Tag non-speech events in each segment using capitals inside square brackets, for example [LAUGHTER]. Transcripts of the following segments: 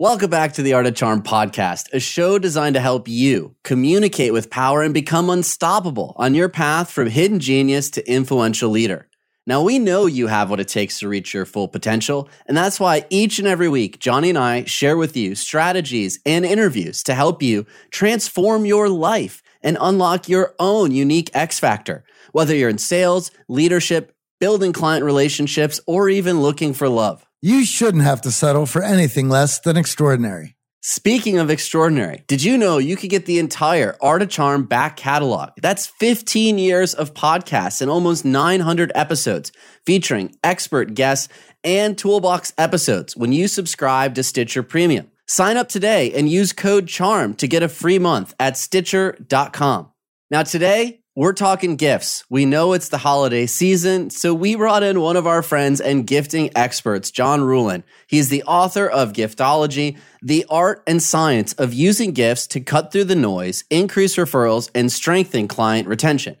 Welcome back to the Art of Charm podcast, a show designed to help you communicate with power and become unstoppable on your path from hidden genius to influential leader. Now, we know you have what it takes to reach your full potential, and that's why each and every week, Johnny and I share with you strategies and interviews to help you transform your life and unlock your own unique X factor. Whether you're in sales, leadership, building client relationships, or even looking for love. You shouldn't have to settle for anything less than extraordinary. Speaking of extraordinary, did you know you could get the entire Art of Charm back catalog? That's 15 years of podcasts and almost 900 episodes featuring expert guests and toolbox episodes when you subscribe to Stitcher Premium. Sign up today and use code CHARM to get a free month at Stitcher.com. Now, today, we're talking gifts. We know it's the holiday season, so we brought in one of our friends and gifting experts, John Ruhlin. He's the author of Giftology, the art and science of using gifts to cut through the noise, increase referrals, and strengthen client retention.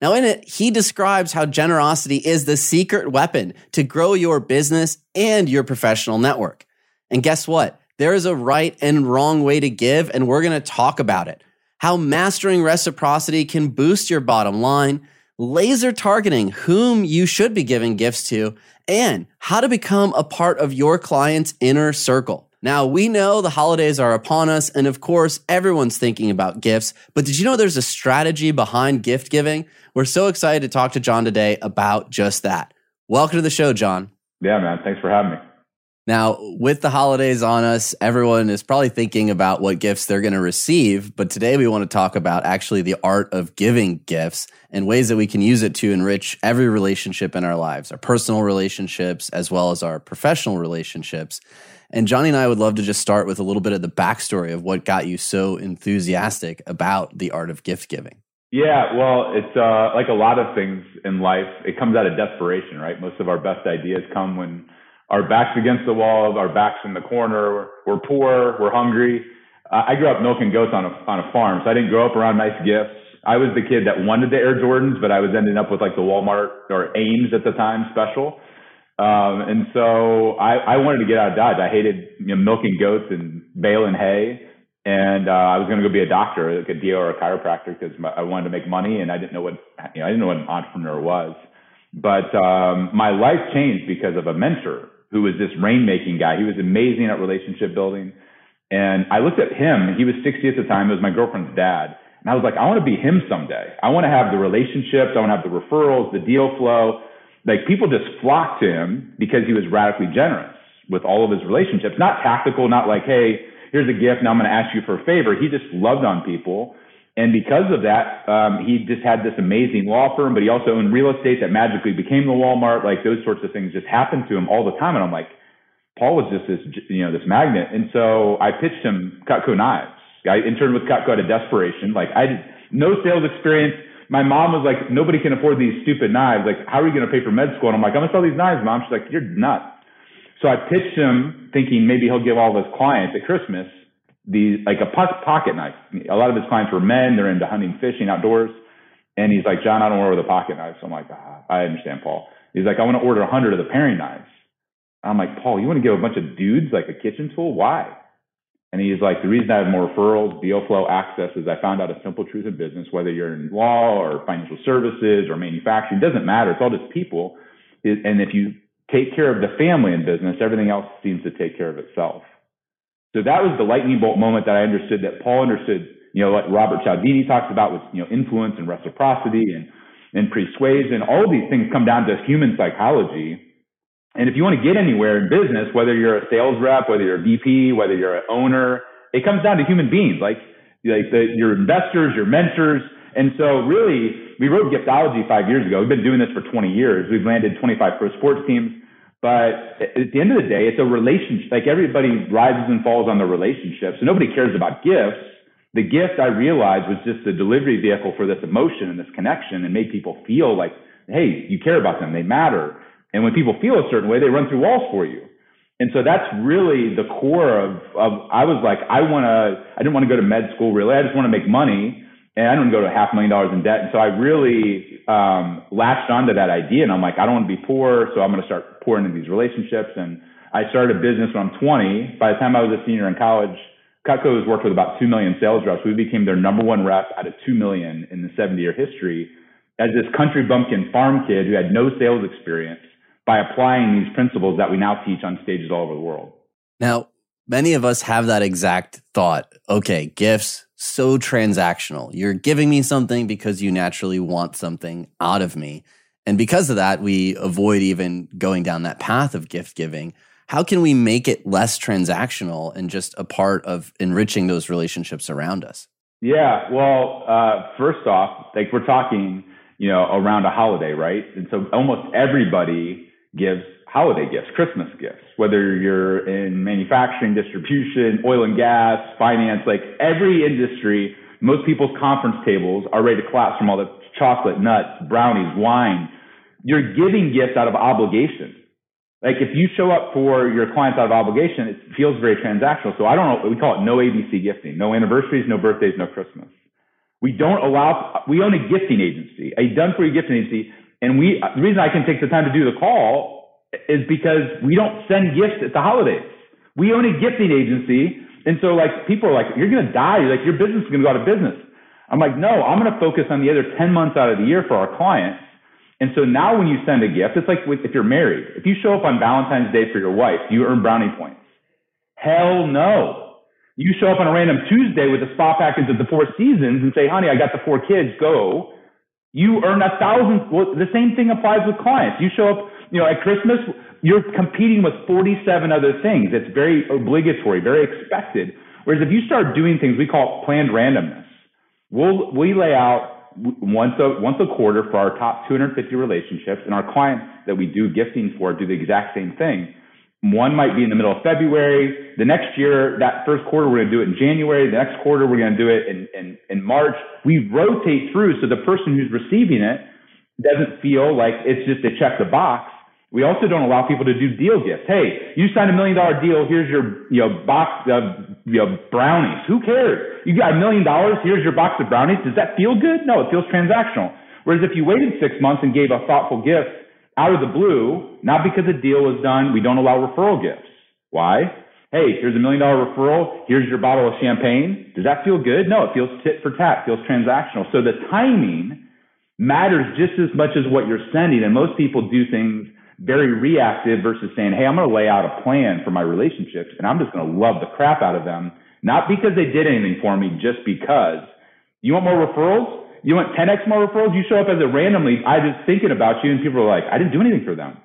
Now, in it, he describes how generosity is the secret weapon to grow your business and your professional network. And guess what? There is a right and wrong way to give, and we're going to talk about it how mastering reciprocity can boost your bottom line, laser targeting whom you should be giving gifts to, and how to become a part of your client's inner circle. Now, we know the holidays are upon us, and of course, everyone's thinking about gifts, but did you know there's a strategy behind gift giving? We're so excited to talk to John today about just that. Welcome to the show, John. Yeah, man. Thanks for having me. Now, with the holidays on us, everyone is probably thinking about what gifts they're going to receive. But today we want to talk about actually the art of giving gifts and ways that we can use it to enrich every relationship in our lives, our personal relationships, as well as our professional relationships. And Johnny and I would love to just start with a little bit of the backstory of what got you so enthusiastic about the art of gift giving. Yeah, well, it's uh, like a lot of things in life, it comes out of desperation, right? Most of our best ideas come when our backs against the wall, our backs in the corner. We're poor, we're hungry. Uh, I grew up milking goats on a on a farm, so I didn't grow up around nice gifts. I was the kid that wanted the Air Jordans, but I was ending up with like the Walmart or Ames at the time special. Um, and so I, I wanted to get out of Dodge. I hated you know, milking goats and baling hay. And uh, I was going to go be a doctor, like a DO or a chiropractor, because I wanted to make money, and I didn't know what you know, I didn't know what an entrepreneur was. But um, my life changed because of a mentor who was this rainmaking guy. He was amazing at relationship building. And I looked at him, he was 60 at the time, it was my girlfriend's dad. And I was like, I want to be him someday. I want to have the relationships, I want to have the referrals, the deal flow. Like people just flocked to him because he was radically generous with all of his relationships. Not tactical, not like, hey, here's a gift, now I'm going to ask you for a favor. He just loved on people. And because of that, um, he just had this amazing law firm, but he also owned real estate that magically became the Walmart. Like those sorts of things just happened to him all the time. And I'm like, Paul was just this, you know, this magnet. And so I pitched him Cutco knives. I interned with Cutco out of desperation. Like I did no sales experience. My mom was like, nobody can afford these stupid knives. Like, how are you going to pay for med school? And I'm like, I'm gonna sell these knives, mom. She's like, you're nuts. So I pitched him thinking maybe he'll give all of his clients at Christmas the like a pocket knife. A lot of his clients were men. They're into hunting, fishing, outdoors. And he's like, John, I don't order the pocket knives. So I'm like, ah, I understand, Paul. He's like, I want to order a hundred of the paring knives. I'm like, Paul, you want to give a bunch of dudes like a kitchen tool? Why? And he's like, the reason I have more referrals, deal flow access is I found out a simple truth in business, whether you're in law or financial services or manufacturing, doesn't matter. It's all just people. And if you take care of the family in business, everything else seems to take care of itself. So that was the lightning bolt moment that I understood that Paul understood, you know, what Robert Cialdini talks about with, you know, influence and reciprocity and, and persuasion. All these things come down to human psychology. And if you want to get anywhere in business, whether you're a sales rep, whether you're a VP, whether you're an owner, it comes down to human beings, like, like the, your investors, your mentors. And so really, we wrote Giftology five years ago. We've been doing this for 20 years. We've landed 25 pro sports teams. But at the end of the day, it's a relationship. Like everybody rises and falls on the relationship. So nobody cares about gifts. The gift I realized was just the delivery vehicle for this emotion and this connection and made people feel like, hey, you care about them. They matter. And when people feel a certain way, they run through walls for you. And so that's really the core of, of I was like, I want to, I didn't want to go to med school really. I just want to make money and I don't go to half a million dollars in debt. And so I really um, latched onto that idea, and I'm like, I don't want to be poor, so I'm going to start pouring into these relationships. And I started a business when I'm 20. By the time I was a senior in college, Cutco has worked with about 2 million sales reps. We became their number one rep out of 2 million in the 70 year history as this country bumpkin farm kid who had no sales experience by applying these principles that we now teach on stages all over the world. Now, many of us have that exact thought. Okay, gifts, so transactional. You're giving me something because you naturally want something out of me. And because of that, we avoid even going down that path of gift giving. How can we make it less transactional and just a part of enriching those relationships around us? Yeah, well, uh, first off, like we're talking, you know, around a holiday, right? And so almost everybody gives holiday gifts, Christmas gifts, whether you're in manufacturing, distribution, oil and gas, finance, like every industry, most people's conference tables are ready to collapse from all the chocolate, nuts, brownies, wine. You're giving gifts out of obligation. Like if you show up for your clients out of obligation, it feels very transactional. So I don't know, we call it no ABC gifting, no anniversaries, no birthdays, no Christmas. We don't allow, we own a gifting agency, a done for you gifting agency. And we, the reason I can take the time to do the call is because we don't send gifts at the holidays. We own a gifting agency. And so like people are like, you're going to die. Like your business is going to go out of business. I'm like, no, I'm going to focus on the other 10 months out of the year for our clients and so now when you send a gift, it's like if you're married. If you show up on Valentine's Day for your wife, you earn brownie points? Hell no. You show up on a random Tuesday with a spa package of the Four Seasons and say, honey, I got the four kids, go. You earn a thousand. Well, the same thing applies with clients. You show up, you know, at Christmas, you're competing with 47 other things. It's very obligatory, very expected. Whereas if you start doing things, we call planned randomness. We'll, we lay out once a once a quarter for our top 250 relationships, and our clients that we do gifting for do the exact same thing. One might be in the middle of February. The next year, that first quarter, we're going to do it in January. The next quarter, we're going to do it in, in, in March. We rotate through so the person who's receiving it doesn't feel like it's just a check the box. We also don't allow people to do deal gifts. Hey, you signed a million dollar deal. Here's your you know box of you know brownies. Who cares? You got a million dollars. Here's your box of brownies. Does that feel good? No, it feels transactional. Whereas if you waited six months and gave a thoughtful gift out of the blue, not because a deal was done, we don't allow referral gifts. Why? Hey, here's a million dollar referral. Here's your bottle of champagne. Does that feel good? No, it feels tit for tat. It feels transactional. So the timing matters just as much as what you're sending. And most people do things very reactive versus saying, Hey, I'm going to lay out a plan for my relationships and I'm just going to love the crap out of them. Not because they did anything for me, just because you want more referrals? You want 10x more referrals? You show up as a randomly, I just thinking about you and people are like, I didn't do anything for them.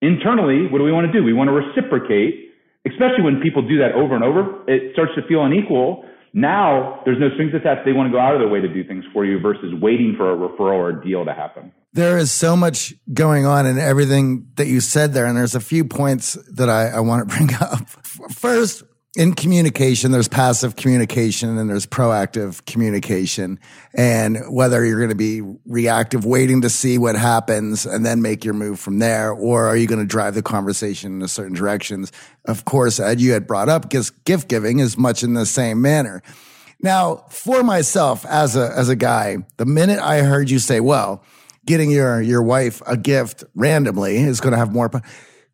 Internally, what do we want to do? We want to reciprocate, especially when people do that over and over. It starts to feel unequal. Now there's no strings attached. They want to go out of their way to do things for you versus waiting for a referral or a deal to happen. There is so much going on in everything that you said there. And there's a few points that I, I want to bring [LAUGHS] up. First, in communication, there's passive communication and there's proactive communication. And whether you're going to be reactive, waiting to see what happens and then make your move from there, or are you going to drive the conversation in a certain directions? Of course, Ed, you had brought up gift giving is much in the same manner. Now, for myself as a, as a guy, the minute I heard you say, well, getting your your wife a gift randomly is going to have more.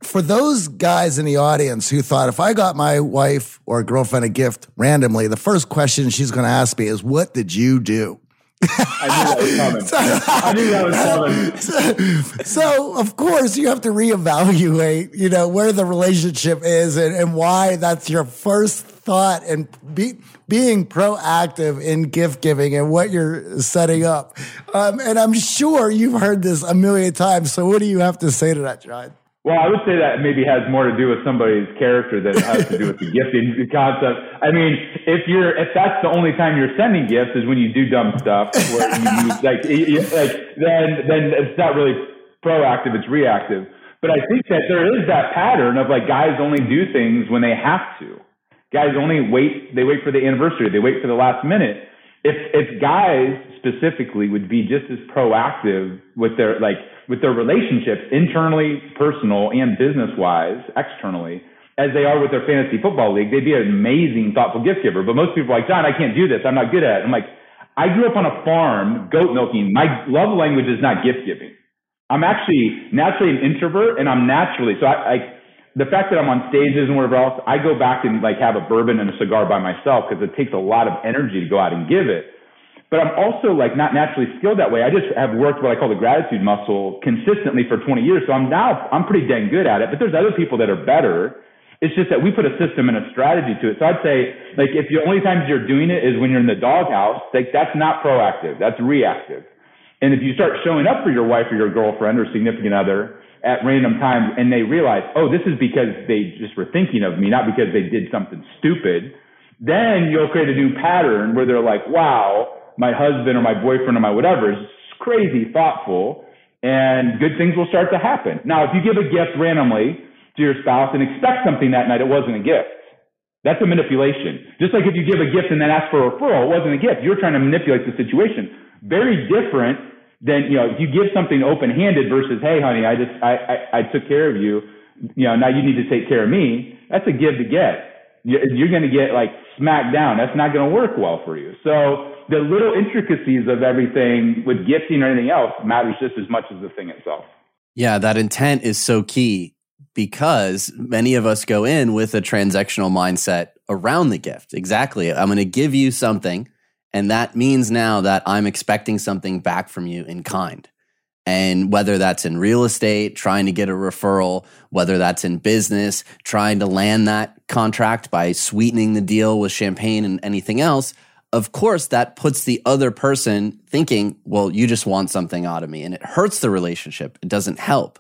For those guys in the audience who thought if I got my wife or girlfriend a gift randomly, the first question she's going to ask me is, "What did you do?" I knew that was coming. [LAUGHS] I knew that was coming. So, [LAUGHS] so, of course, you have to reevaluate, you know, where the relationship is and, and why that's your first thought and be, being proactive in gift giving and what you're setting up. Um, and I'm sure you've heard this a million times. So, what do you have to say to that, John? Well, I would say that maybe has more to do with somebody's character than it has to do with the [LAUGHS] gifting concept. I mean, if you're if that's the only time you're sending gifts is when you do dumb stuff, [LAUGHS] where you, like like then then it's not really proactive; it's reactive. But I think that there is that pattern of like guys only do things when they have to. Guys only wait; they wait for the anniversary, they wait for the last minute. If if guys specifically would be just as proactive with their like with their relationships internally, personal, and business wise, externally, as they are with their fantasy football league, they'd be an amazing, thoughtful gift giver. But most people are like, John, I can't do this. I'm not good at it. I'm like, I grew up on a farm, goat milking. My love language is not gift giving. I'm actually naturally an introvert and I'm naturally, so I, I the fact that I'm on stages and whatever else, I go back and like have a bourbon and a cigar by myself because it takes a lot of energy to go out and give it. But I'm also like not naturally skilled that way. I just have worked what I call the gratitude muscle consistently for 20 years. So I'm now, I'm pretty dang good at it, but there's other people that are better. It's just that we put a system and a strategy to it. So I'd say like if the only times you're doing it is when you're in the doghouse, like that's not proactive. That's reactive. And if you start showing up for your wife or your girlfriend or significant other at random times and they realize, oh, this is because they just were thinking of me, not because they did something stupid, then you'll create a new pattern where they're like, wow, my husband or my boyfriend or my whatever is crazy thoughtful and good things will start to happen. Now, if you give a gift randomly to your spouse and expect something that night, it wasn't a gift. That's a manipulation. Just like if you give a gift and then ask for a referral, it wasn't a gift. You're trying to manipulate the situation. Very different than, you know, if you give something open handed versus, hey, honey, I just, I, I, I took care of you. You know, now you need to take care of me. That's a give to get. You're going to get like smacked down. That's not going to work well for you. So the little intricacies of everything with gifting or anything else matters just as much as the thing itself. Yeah, that intent is so key because many of us go in with a transactional mindset around the gift. Exactly. I'm going to give you something, and that means now that I'm expecting something back from you in kind. And whether that's in real estate, trying to get a referral, whether that's in business, trying to land that contract by sweetening the deal with champagne and anything else, of course, that puts the other person thinking, well, you just want something out of me. And it hurts the relationship. It doesn't help.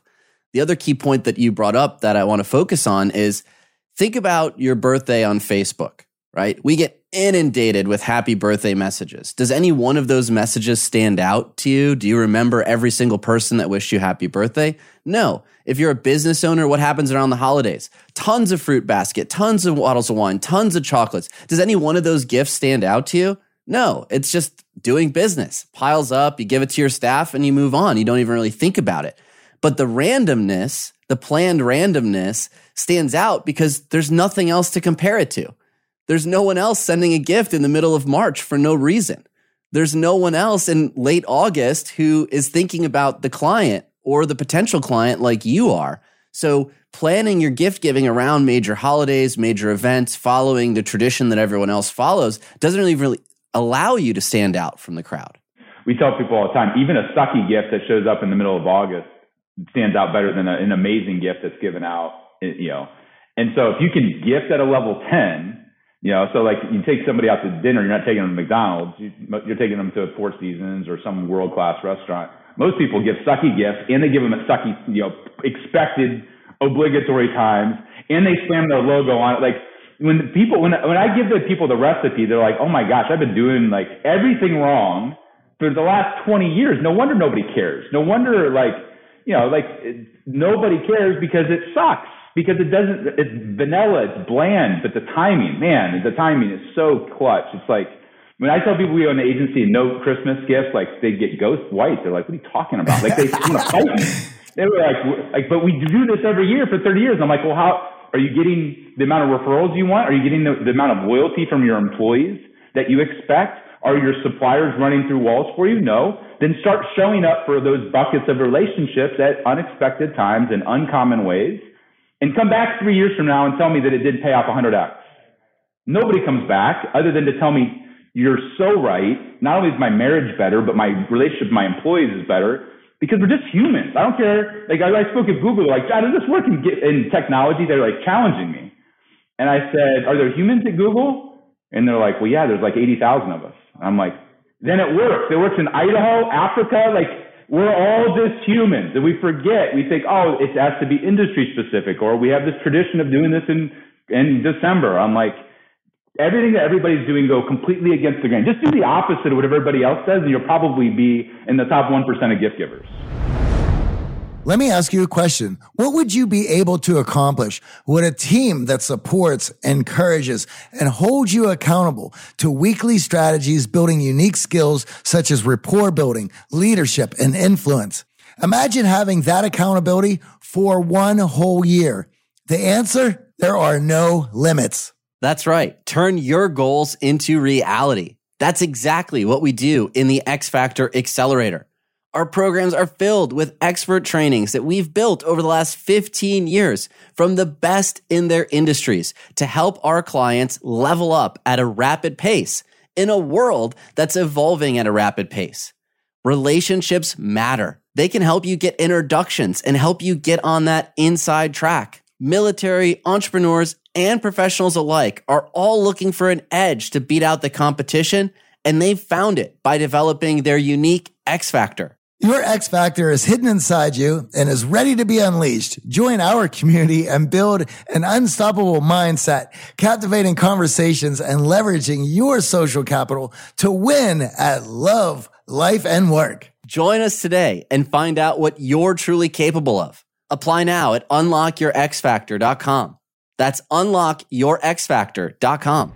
The other key point that you brought up that I want to focus on is think about your birthday on Facebook, right? We get inundated with happy birthday messages. Does any one of those messages stand out to you? Do you remember every single person that wished you happy birthday? No. If you're a business owner, what happens around the holidays? Tons of fruit basket, tons of bottles of wine, tons of chocolates. Does any one of those gifts stand out to you? No, it's just doing business. Piles up, you give it to your staff and you move on. You don't even really think about it. But the randomness, the planned randomness stands out because there's nothing else to compare it to. There's no one else sending a gift in the middle of March for no reason. There's no one else in late August who is thinking about the client or the potential client like you are. So, planning your gift giving around major holidays, major events, following the tradition that everyone else follows doesn't really, really allow you to stand out from the crowd. We tell people all the time, even a sucky gift that shows up in the middle of August stands out better than a, an amazing gift that's given out, you know. And so if you can gift at a level 10, you know, so like you take somebody out to dinner, you're not taking them to McDonald's, you, are taking them to Four Seasons or some world class restaurant. Most people give sucky gifts and they give them a sucky, you know, expected obligatory times and they slam their logo on it. Like when people, when, when I give the people the recipe, they're like, oh my gosh, I've been doing like everything wrong for the last 20 years. No wonder nobody cares. No wonder like, you know, like nobody cares because it sucks because it doesn't, it's vanilla, it's bland, but the timing, man, the timing is so clutch. It's like, when I tell people we own the agency no Christmas gifts, like they get ghost white. They're like, what are you talking about? Like they [LAUGHS] want to fight me. They were like, like, but we do this every year for 30 years. I'm like, well, how are you getting the amount of referrals you want? Are you getting the, the amount of loyalty from your employees that you expect? Are your suppliers running through walls for you? No. Then start showing up for those buckets of relationships at unexpected times in uncommon ways and come back three years from now and tell me that it didn't pay off 100x. Nobody comes back other than to tell me you're so right. Not only is my marriage better, but my relationship with my employees is better because we're just humans. I don't care. Like I, I spoke at Google, like, how does this work in, in technology? They're like challenging me. And I said, are there humans at Google? And they're like, well, yeah, there's like 80,000 of us. I'm like, then it works. It works in Idaho, Africa, like we're all just humans and we forget. We think, oh, it has to be industry specific or we have this tradition of doing this in, in December. I'm like, everything that everybody's doing go completely against the grain. Just do the opposite of what everybody else says and you'll probably be in the top 1% of gift givers. Let me ask you a question. What would you be able to accomplish with a team that supports, encourages, and holds you accountable to weekly strategies building unique skills such as rapport building, leadership, and influence? Imagine having that accountability for one whole year. The answer? There are no limits. That's right. Turn your goals into reality. That's exactly what we do in the X Factor Accelerator. Our programs are filled with expert trainings that we've built over the last 15 years from the best in their industries to help our clients level up at a rapid pace in a world that's evolving at a rapid pace. Relationships matter. They can help you get introductions and help you get on that inside track. Military, entrepreneurs, and professionals alike are all looking for an edge to beat out the competition, and they've found it by developing their unique X Factor. Your X Factor is hidden inside you and is ready to be unleashed. Join our community and build an unstoppable mindset, captivating conversations, and leveraging your social capital to win at love, life, and work. Join us today and find out what you're truly capable of. Apply now at unlockyourxfactor.com. That's unlockyourxfactor.com.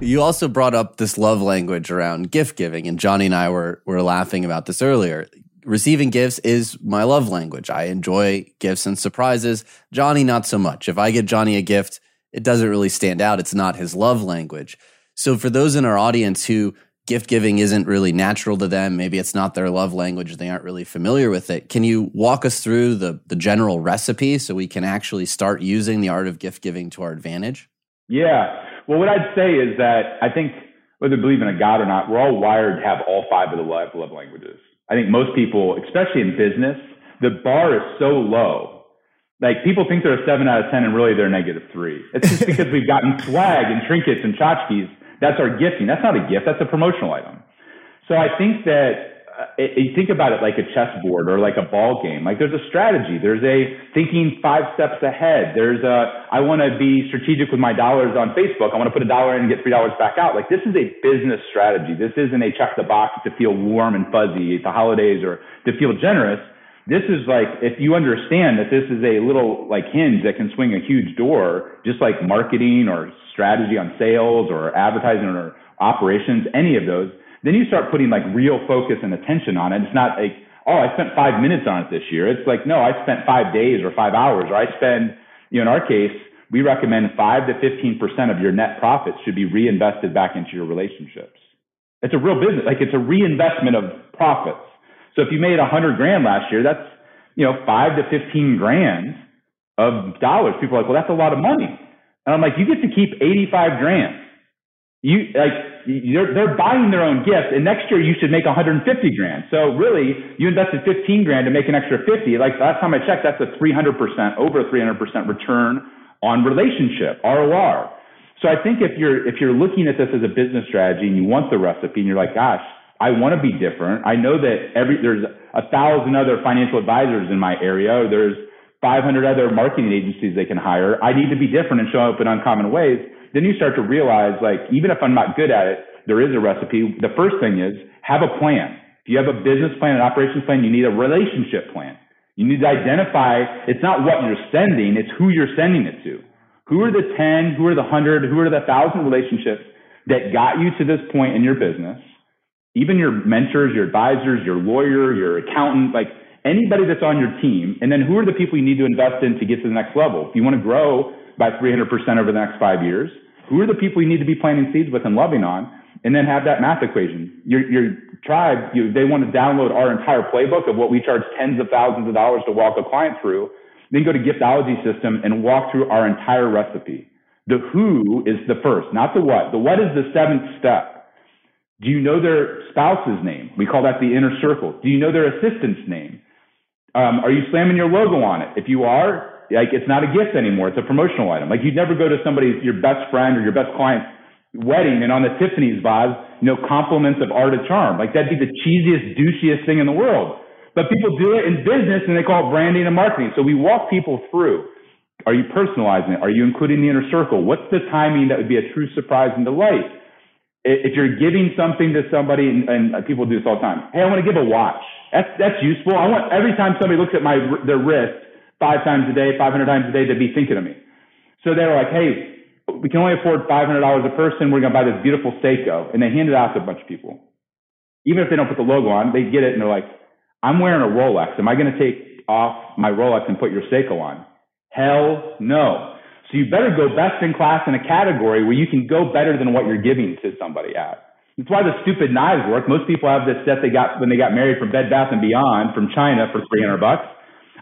You also brought up this love language around gift giving, and Johnny and I were were laughing about this earlier. Receiving gifts is my love language. I enjoy gifts and surprises. Johnny, not so much. If I get Johnny a gift, it doesn't really stand out. It's not his love language. So, for those in our audience who gift giving isn't really natural to them, maybe it's not their love language, they aren't really familiar with it. Can you walk us through the, the general recipe so we can actually start using the art of gift giving to our advantage? Yeah. Well, what I'd say is that I think whether you believe in a God or not, we're all wired to have all five of the love, love languages. I think most people, especially in business, the bar is so low. Like people think they're a seven out of 10 and really they're negative three. It's just [LAUGHS] because we've gotten swag and trinkets and tchotchkes. That's our gifting. That's not a gift. That's a promotional item. So I think that uh, you think about it like a chessboard or like a ball game. Like there's a strategy. There's a thinking five steps ahead. There's a I want to be strategic with my dollars on Facebook. I want to put a dollar in and get three dollars back out. Like this is a business strategy. This isn't a check the box to feel warm and fuzzy at the holidays or to feel generous. This is like if you understand that this is a little like hinge that can swing a huge door, just like marketing or strategy on sales or advertising or operations, any of those then you start putting like real focus and attention on it. It's not like, oh, I spent five minutes on it this year. It's like, no, I spent five days or five hours, or I spend, you know, in our case, we recommend five to 15% of your net profits should be reinvested back into your relationships. It's a real business. Like it's a reinvestment of profits. So if you made a hundred grand last year, that's, you know, five to 15 grand of dollars. People are like, well, that's a lot of money. And I'm like, you get to keep 85 grand. You like you're, they're buying their own gift, and next year you should make 150 grand. So really, you invested 15 grand to make an extra 50. Like last time I checked, that's a 300 percent, over 300 percent return on relationship ROR. So I think if you're if you're looking at this as a business strategy and you want the recipe, and you're like, gosh, I want to be different. I know that every there's a thousand other financial advisors in my area. There's 500 other marketing agencies they can hire. I need to be different and show up in uncommon ways then you start to realize like even if I'm not good at it, there is a recipe. The first thing is have a plan. If you have a business plan, an operations plan, you need a relationship plan. You need to identify it's not what you're sending, it's who you're sending it to. Who are the 10, who are the 100, who are the 1,000 relationships that got you to this point in your business? Even your mentors, your advisors, your lawyer, your accountant, like anybody that's on your team. And then who are the people you need to invest in to get to the next level? If you want to grow by 300% over the next five years? Who are the people you need to be planting seeds with and loving on? And then have that math equation. Your, your tribe, you, they want to download our entire playbook of what we charge tens of thousands of dollars to walk a client through. Then go to Giftology system and walk through our entire recipe. The who is the first, not the what. The what is the seventh step. Do you know their spouse's name? We call that the inner circle. Do you know their assistant's name? Um, are you slamming your logo on it? If you are, like it's not a gift anymore. It's a promotional item. Like you'd never go to somebody's your best friend or your best client's wedding and on the Tiffany's vase, you know, compliments of art of charm. Like that'd be the cheesiest, douchiest thing in the world. But people do it in business and they call it branding and marketing. So we walk people through. Are you personalizing it? Are you including the inner circle? What's the timing that would be a true surprise and delight? If you're giving something to somebody, and, and people do this all the time. Hey, I want to give a watch. That's that's useful. I want every time somebody looks at my their wrist, five times a day, 500 times a day to be thinking of me. So they were like, hey, we can only afford $500 a person. We're going to buy this beautiful Seiko. And they hand it out to a bunch of people. Even if they don't put the logo on, they get it and they're like, I'm wearing a Rolex. Am I going to take off my Rolex and put your Seiko on? Hell no. So you better go best in class in a category where you can go better than what you're giving to somebody at. That's why the stupid knives work. Most people have this set they got when they got married from Bed Bath and Beyond from China for 300 bucks.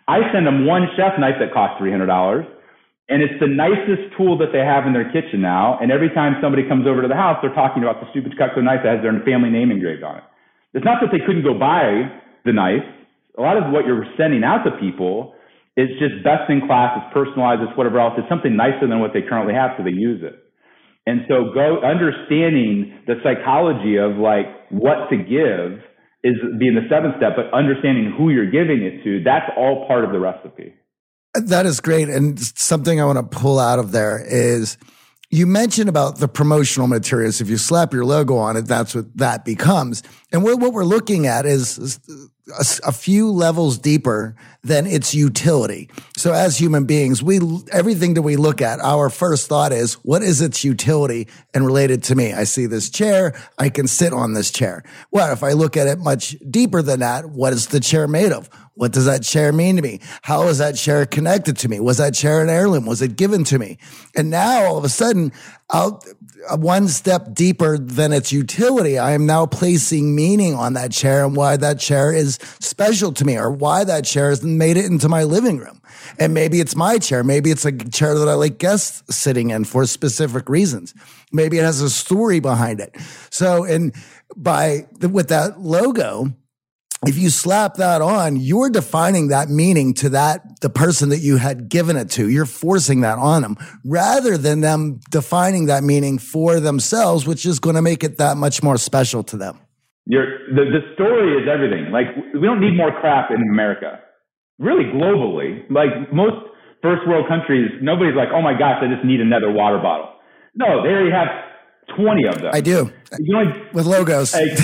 I send them one chef knife that costs $300 and it's the nicest tool that they have in their kitchen now. And every time somebody comes over to the house, they're talking about the stupid Cutco knife that has their family name engraved on it. It's not that they couldn't go buy the knife. A lot of what you're sending out to people is just best in class, it's personalized, it's whatever else. It's something nicer than what they currently have, so they use it. And so go understanding the psychology of like what to give is being the seventh step, but understanding who you're giving it to, that's all part of the recipe. That is great. And something I want to pull out of there is you mentioned about the promotional materials. If you slap your logo on it, that's what that becomes. And what, what we're looking at is a, a, few levels deeper than its utility. So as human beings, we, everything that we look at, our first thought is, what is its utility and related to me? I see this chair. I can sit on this chair. Well, if I look at it much deeper than that, what is the chair made of? What does that chair mean to me? How is that chair connected to me? Was that chair an heirloom? Was it given to me? And now all of a sudden, out one step deeper than its utility, I am now placing meaning on that chair and why that chair is special to me or why that chair has made it into my living room. And maybe it's my chair. Maybe it's a chair that I like guests sitting in for specific reasons. Maybe it has a story behind it. So, and by with that logo, if you slap that on, you're defining that meaning to that, the person that you had given it to. You're forcing that on them rather than them defining that meaning for themselves, which is going to make it that much more special to them. You're, the, the story is everything. Like, we don't need more crap in America. Really globally. Like most first world countries, nobody's like, oh my gosh, I just need another water bottle. No, they already have 20 of them. I do. You know, with logos. Like, [LAUGHS]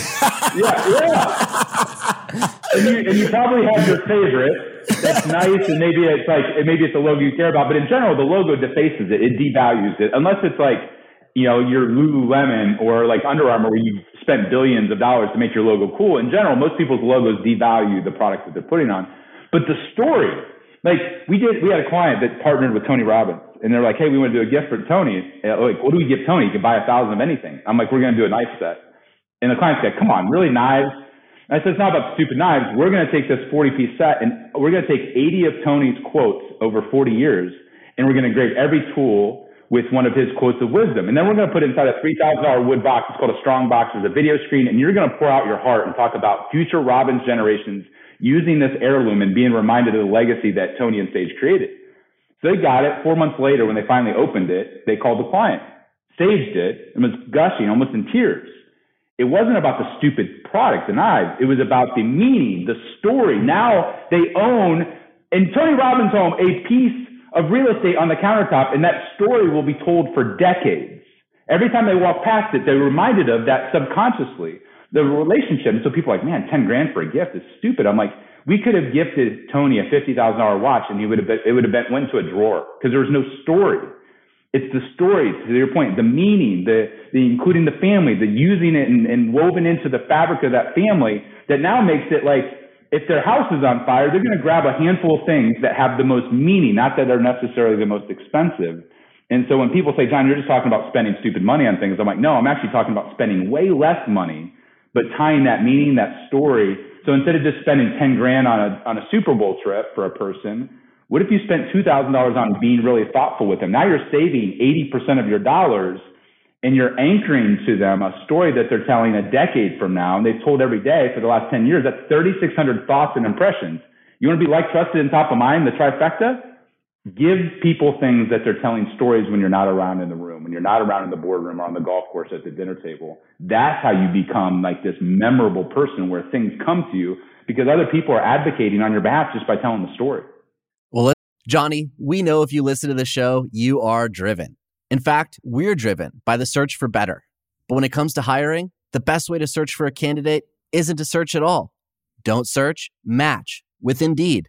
yeah, yeah and, you, and you probably have your favorite that's nice, and maybe it's like maybe it's a logo you care about, but in general, the logo defaces it, it devalues it, unless it's like you know your Lululemon or like Under Armour, where you've spent billions of dollars to make your logo cool. In general, most people's logos devalue the product that they're putting on, but the story. Like we did, we had a client that partnered with Tony Robbins, and they're like, "Hey, we want to do a gift for Tony. Like, what do we give Tony? You can buy a thousand of anything." I'm like, "We're going to do a knife set," and the client said, "Come on, really knives?" And I said, it's not about stupid knives. We're going to take this 40 piece set and we're going to take 80 of Tony's quotes over 40 years and we're going to engrave every tool with one of his quotes of wisdom. And then we're going to put inside a $3,000 wood box. It's called a strong box. There's a video screen and you're going to pour out your heart and talk about future Robbins generations using this heirloom and being reminded of the legacy that Tony and Sage created. So they got it. Four months later, when they finally opened it, they called the client, staged it, and was gushing almost in tears. It wasn't about the stupid product, knives. It was about the meaning, the story. Now they own, in Tony Robbins' home, a piece of real estate on the countertop, and that story will be told for decades. Every time they walk past it, they're reminded of that subconsciously, the relationship. And so people are like, man, 10 grand for a gift is stupid. I'm like, we could have gifted Tony a $50,000 watch and he would have been, it would have been, went to a drawer because there was no story. It's the story, to your point, the meaning, the, the including the family, the using it and, and woven into the fabric of that family that now makes it like if their house is on fire, they're going to grab a handful of things that have the most meaning, not that they're necessarily the most expensive. And so when people say, John, you're just talking about spending stupid money on things, I'm like, no, I'm actually talking about spending way less money, but tying that meaning, that story. So instead of just spending 10 grand on a, on a Super Bowl trip for a person, what if you spent $2,000 on being really thoughtful with them? Now you're saving 80% of your dollars and you're anchoring to them a story that they're telling a decade from now. And they've told every day for the last 10 years. That's 3,600 thoughts and impressions. You want to be like trusted and top of mind, the trifecta? Give people things that they're telling stories when you're not around in the room, when you're not around in the boardroom or on the golf course at the dinner table. That's how you become like this memorable person where things come to you because other people are advocating on your behalf just by telling the story. Well, Johnny, we know if you listen to the show, you are driven. In fact, we're driven by the search for better. But when it comes to hiring, the best way to search for a candidate isn't to search at all. Don't search, match with Indeed.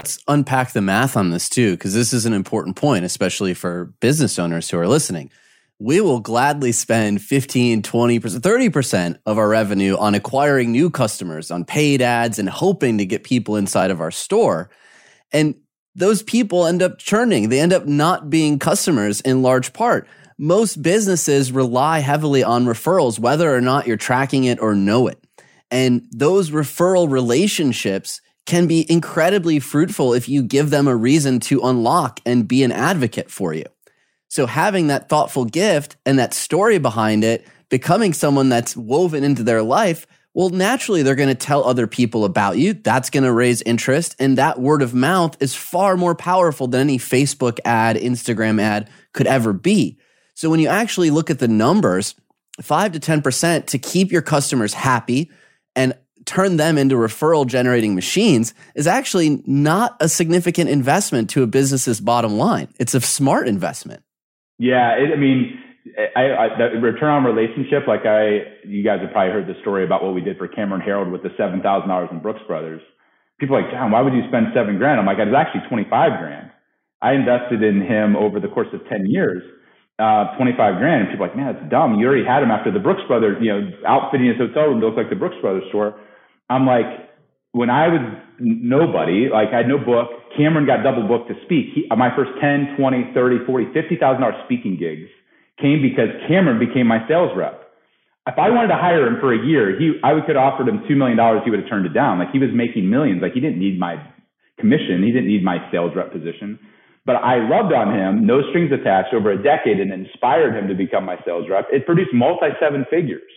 Let's unpack the math on this too, because this is an important point, especially for business owners who are listening. We will gladly spend 15, 20%, 30% of our revenue on acquiring new customers, on paid ads, and hoping to get people inside of our store. And those people end up churning. They end up not being customers in large part. Most businesses rely heavily on referrals, whether or not you're tracking it or know it. And those referral relationships can be incredibly fruitful if you give them a reason to unlock and be an advocate for you. So having that thoughtful gift and that story behind it, becoming someone that's woven into their life well, naturally, they're going to tell other people about you. That's going to raise interest. And that word of mouth is far more powerful than any Facebook ad, Instagram ad could ever be. So when you actually look at the numbers, five to 10% to keep your customers happy and turn them into referral generating machines is actually not a significant investment to a business's bottom line. It's a smart investment. Yeah. It, I mean, I, I, the return on relationship, like I, you guys have probably heard the story about what we did for Cameron Herold with the seven thousand dollars in Brooks Brothers. People are like, John, why would you spend seven grand? I'm like, it was actually twenty five grand. I invested in him over the course of ten years, uh, twenty five grand. And people are like, man, that's dumb. You already had him after the Brooks Brothers, you know, outfitting his hotel room to look like the Brooks Brothers store. I'm like, when I was nobody, like I had no book. Cameron got double booked to speak. He, my first 10, 20, 30, 40, $50,000 speaking gigs came because Cameron became my sales rep. If I wanted to hire him for a year, he I could have offered him two million dollars. He would have turned it down. Like he was making millions. Like he didn't need my commission. He didn't need my sales rep position. But I loved on him, no strings attached, over a decade, and inspired him to become my sales rep. It produced multi seven figures.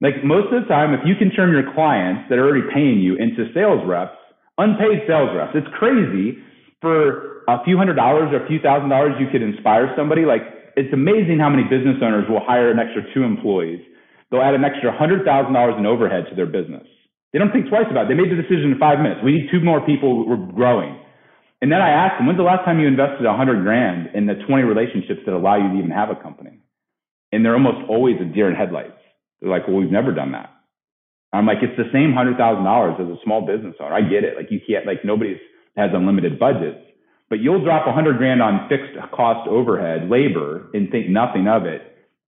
Like most of the time, if you can turn your clients that are already paying you into sales reps, unpaid sales reps, it's crazy for a few hundred dollars or a few thousand dollars you could inspire somebody. Like it's amazing how many business owners will hire an extra two employees. They'll add an extra $100,000 in overhead to their business. They don't think twice about it. They made the decision in five minutes. We need two more people. We're growing. And then I asked them, when's the last time you invested a 100 grand in the 20 relationships that allow you to even have a company? And they're almost always a deer in headlights. They're like, well, we've never done that. I'm like, it's the same hundred thousand dollars as a small business owner. I get it. Like you can't, like nobody's has unlimited budgets, but you'll drop a hundred grand on fixed cost overhead, labor, and think nothing of it.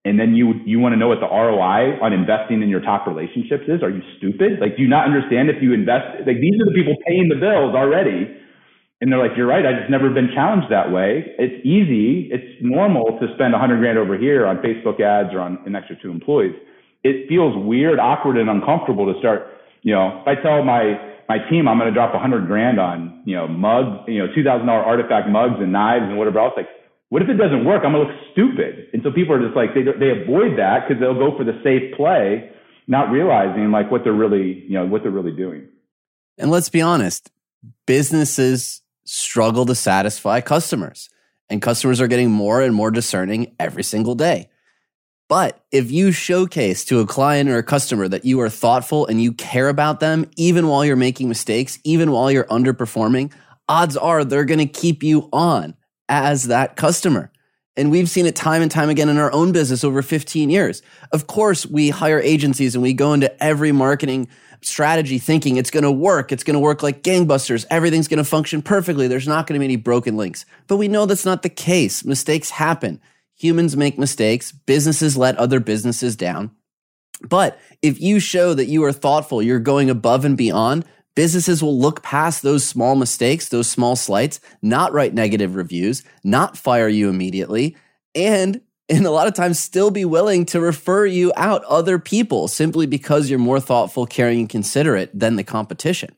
And then you you want to know what the ROI on investing in your top relationships is? Are you stupid? Like, do you not understand if you invest? Like, these are the people paying the bills already. And they're like, you're right. I just never been challenged that way. It's easy. It's normal to spend a hundred grand over here on Facebook ads or on an extra two employees it feels weird, awkward, and uncomfortable to start. You know, if I tell my my team I'm going to drop a hundred grand on you know mugs, you know, two thousand dollar artifact mugs and knives and whatever else, like. What if it doesn't work? I'm gonna look stupid, and so people are just like they they avoid that because they'll go for the safe play, not realizing like what they're really you know what they're really doing. And let's be honest, businesses struggle to satisfy customers, and customers are getting more and more discerning every single day. But if you showcase to a client or a customer that you are thoughtful and you care about them, even while you're making mistakes, even while you're underperforming, odds are they're going to keep you on as that customer. And we've seen it time and time again in our own business over 15 years. Of course, we hire agencies and we go into every marketing strategy thinking it's going to work. It's going to work like gangbusters. Everything's going to function perfectly. There's not going to be any broken links. But we know that's not the case. Mistakes happen. Humans make mistakes. Businesses let other businesses down. But if you show that you are thoughtful, you're going above and beyond, businesses will look past those small mistakes, those small slights, not write negative reviews, not fire you immediately, and and a lot of times still be willing to refer you out other people simply because you're more thoughtful, caring, and considerate than the competition.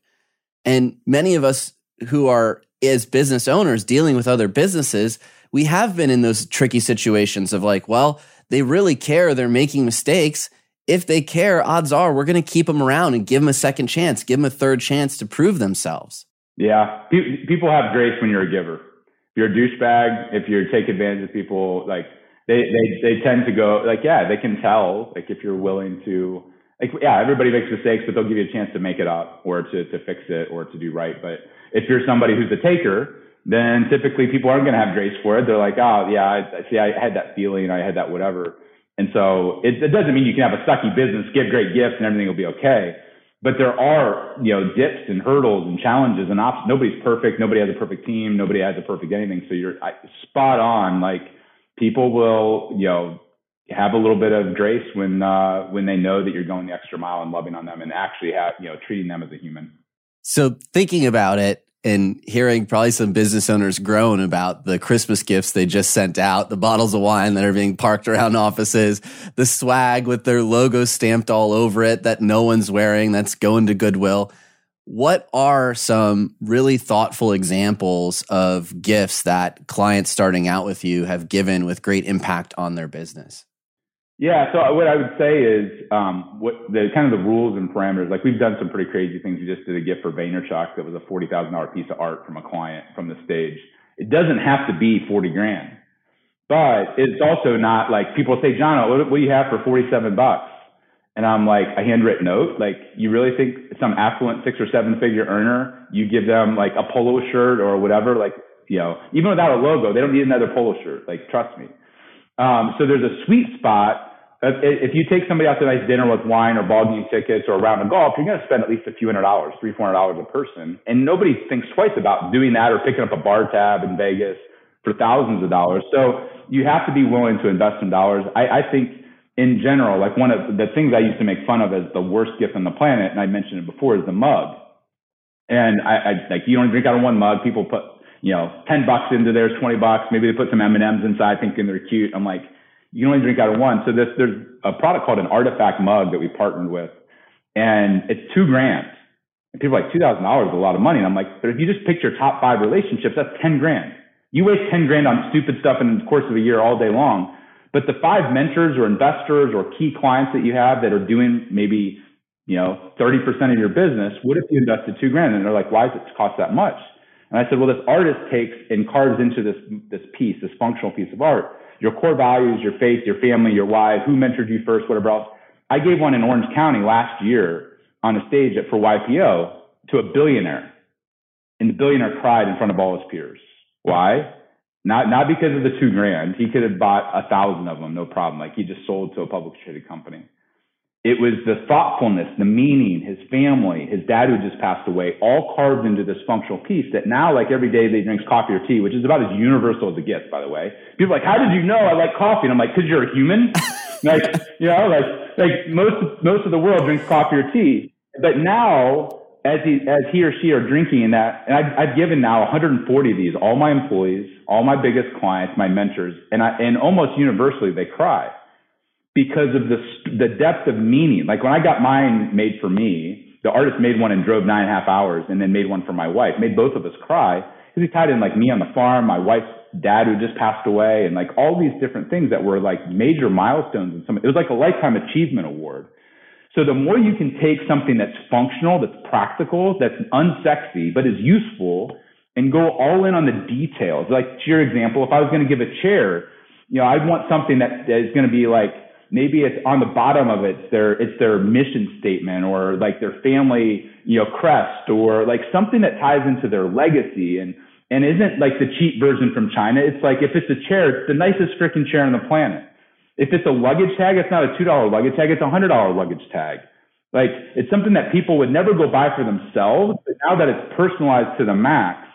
And many of us who are as business owners dealing with other businesses, we have been in those tricky situations of like, well, they really care. They're making mistakes. If they care, odds are we're going to keep them around and give them a second chance, give them a third chance to prove themselves. Yeah. People have grace when you're a giver. If you're a douchebag, if you take advantage of people, like they, they, they tend to go like, yeah, they can tell, like if you're willing to, like, yeah, everybody makes mistakes, but they'll give you a chance to make it up or to, to fix it or to do right. But if you're somebody who's a taker, then typically people aren't going to have grace for it. They're like, oh yeah, I see, I had that feeling, I had that whatever. And so it, it doesn't mean you can have a sucky business, give great gifts, and everything will be okay. But there are, you know, dips and hurdles and challenges and. Nobody's perfect. Nobody has a perfect team. Nobody has a perfect anything. So you're spot on. Like people will, you know, have a little bit of grace when uh, when they know that you're going the extra mile and loving on them and actually have, you know, treating them as a human. So thinking about it, and hearing probably some business owners groan about the Christmas gifts they just sent out, the bottles of wine that are being parked around offices, the swag with their logo stamped all over it that no one's wearing that's going to Goodwill. What are some really thoughtful examples of gifts that clients starting out with you have given with great impact on their business? Yeah. So what I would say is um, what the kind of the rules and parameters. Like we've done some pretty crazy things. We just did a gift for Vaynerchuk that was a forty thousand dollar piece of art from a client from the stage. It doesn't have to be forty grand, but it's also not like people say, John, what, do you have for forty seven bucks? And I'm like a handwritten note. Like you really think some affluent six or seven figure earner, you give them like a polo shirt or whatever, like you know, even without a logo, they don't need another polo shirt. Like trust me. Um, so there's a sweet spot if you take somebody out to a nice dinner with wine or ball game tickets or a round of golf, you're going to spend at least a few hundred dollars, three, four hundred dollars a person. And nobody thinks twice about doing that or picking up a bar tab in Vegas for thousands of dollars. So you have to be willing to invest some dollars. I, I think in general, like one of the things I used to make fun of as the worst gift on the planet, and I mentioned it before, is the mug. And I, I like you don't drink out of one mug. People put you know ten bucks into theirs, twenty bucks. Maybe they put some M and M's inside, thinking they're cute. I'm like you can only drink out of one. So this, there's a product called an artifact mug that we partnered with, and it's two grand. And people are like, two thousand dollars is a lot of money. And I'm like, but if you just pick your top five relationships, that's ten grand. You waste ten grand on stupid stuff in the course of a year all day long. But the five mentors or investors or key clients that you have that are doing maybe, you know, 30% of your business, what if you invested two grand? And they're like, why does it cost that much? And I said, well, this artist takes and carves into this, this piece, this functional piece of art your core values, your faith, your family, your why, who mentored you first, whatever else. I gave one in Orange County last year on a stage for YPO to a billionaire. And the billionaire cried in front of all his peers. Why? Not not because of the two grand. He could have bought a thousand of them, no problem. Like he just sold to a publicly traded company. It was the thoughtfulness, the meaning, his family, his dad who just passed away, all carved into this functional piece that now, like every day, they drinks coffee or tea, which is about as universal as it gets, by the way. People are like, how did you know I like coffee? And I'm like, because you're a human. [LAUGHS] like, you know, like, like most, most of the world drinks coffee or tea. But now, as he, as he or she are drinking that, and I've, I've given now 140 of these, all my employees, all my biggest clients, my mentors, and I, and almost universally they cry because of the the depth of meaning. Like when I got mine made for me, the artist made one and drove nine and a half hours, and then made one for my wife. Made both of us cry because he tied in like me on the farm, my wife's dad who just passed away, and like all these different things that were like major milestones. And some it was like a lifetime achievement award. So the more you can take something that's functional, that's practical, that's unsexy, but is useful, and go all in on the details. Like to your example, if I was going to give a chair, you know, I'd want something that is going to be like maybe it's on the bottom of it, it's their it's their mission statement or like their family, you know, crest or like something that ties into their legacy and and isn't like the cheap version from China. It's like if it's a chair, it's the nicest freaking chair on the planet. If it's a luggage tag, it's not a two dollar luggage tag, it's a hundred dollar luggage tag. Like it's something that people would never go buy for themselves, but now that it's personalized to the max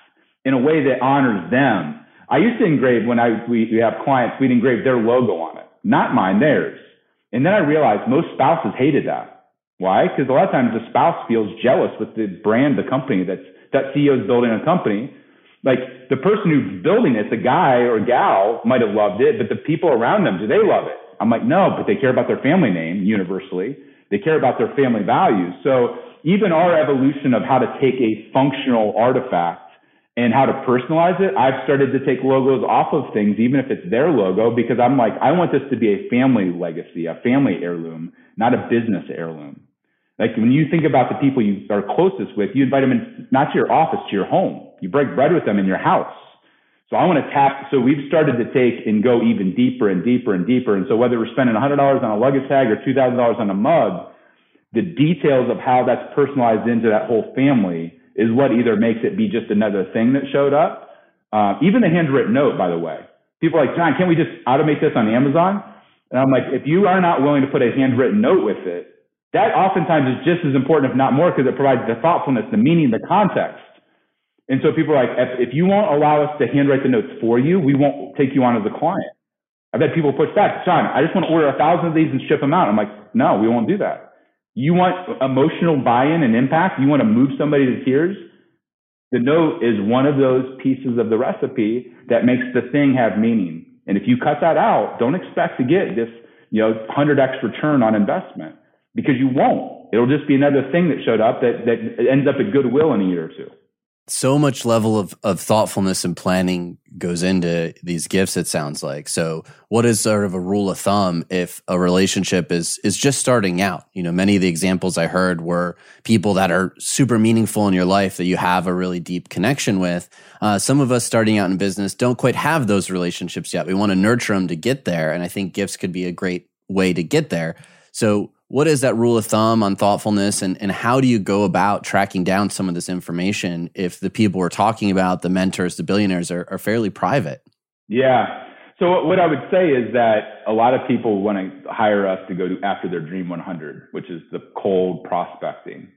in a way that honors them. I used to engrave when I we, we have clients, we'd engrave their logo on it, not mine, theirs. And then I realized most spouses hated that. Why? Because a lot of times the spouse feels jealous with the brand, the company that's that CEO is building a company. Like the person who's building it, the guy or gal might have loved it, but the people around them, do they love it? I'm like, no, but they care about their family name universally. They care about their family values. So even our evolution of how to take a functional artifact and how to personalize it, I've started to take logos off of things, even if it's their logo, because I'm like, I want this to be a family legacy, a family heirloom, not a business heirloom. Like when you think about the people you are closest with, you invite them in, not to your office, to your home. You break bread with them in your house. So I want to tap. So we've started to take and go even deeper and deeper and deeper. And so whether we're spending $100 on a luggage tag or $2,000 on a mug, the details of how that's personalized into that whole family is what either makes it be just another thing that showed up. Uh, even the handwritten note, by the way. People are like, John, can't we just automate this on Amazon? And I'm like, if you are not willing to put a handwritten note with it, that oftentimes is just as important, if not more, because it provides the thoughtfulness, the meaning, the context. And so people are like, if, if you won't allow us to handwrite the notes for you, we won't take you on as a client. I've had people push back, John, I just want to order a thousand of these and ship them out. I'm like, no, we won't do that. You want emotional buy-in and impact? You want to move somebody to tears? The note is one of those pieces of the recipe that makes the thing have meaning. And if you cut that out, don't expect to get this, you know, 100x return on investment because you won't. It'll just be another thing that showed up that, that ends up at Goodwill in a year or two so much level of, of thoughtfulness and planning goes into these gifts it sounds like. So what is sort of a rule of thumb if a relationship is is just starting out? You know many of the examples i heard were people that are super meaningful in your life that you have a really deep connection with. Uh, some of us starting out in business don't quite have those relationships yet. We want to nurture them to get there and i think gifts could be a great way to get there. So what is that rule of thumb on thoughtfulness and, and how do you go about tracking down some of this information if the people we're talking about the mentors the billionaires are, are fairly private? Yeah. So what i would say is that a lot of people want to hire us to go to after their dream 100 which is the cold prospecting.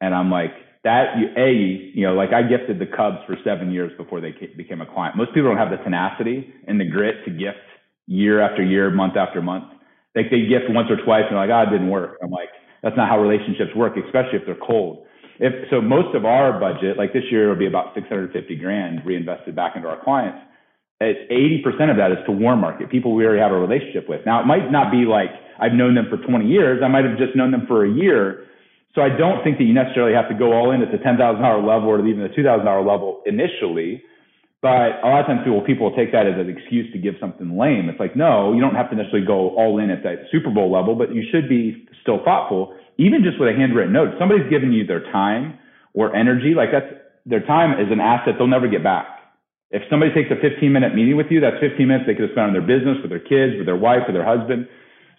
And i'm like that a you know like i gifted the cubs for seven years before they became a client. Most people don't have the tenacity and the grit to gift year after year month after month like they gift once or twice and like, ah, oh, it didn't work. I'm like, that's not how relationships work, especially if they're cold. If so, most of our budget, like this year, will be about 650 grand reinvested back into our clients. It's 80% of that is to warm market people we already have a relationship with. Now, it might not be like I've known them for 20 years. I might have just known them for a year. So I don't think that you necessarily have to go all in at the $10,000 level or even the $2,000 level initially. But a lot of times people, people take that as an excuse to give something lame. It's like, no, you don't have to necessarily go all in at that Super Bowl level, but you should be still thoughtful, even just with a handwritten note. Somebody's giving you their time or energy, like that's their time is an asset they'll never get back. If somebody takes a 15 minute meeting with you, that's 15 minutes they could have spent on their business, with their kids, with their wife, with their husband.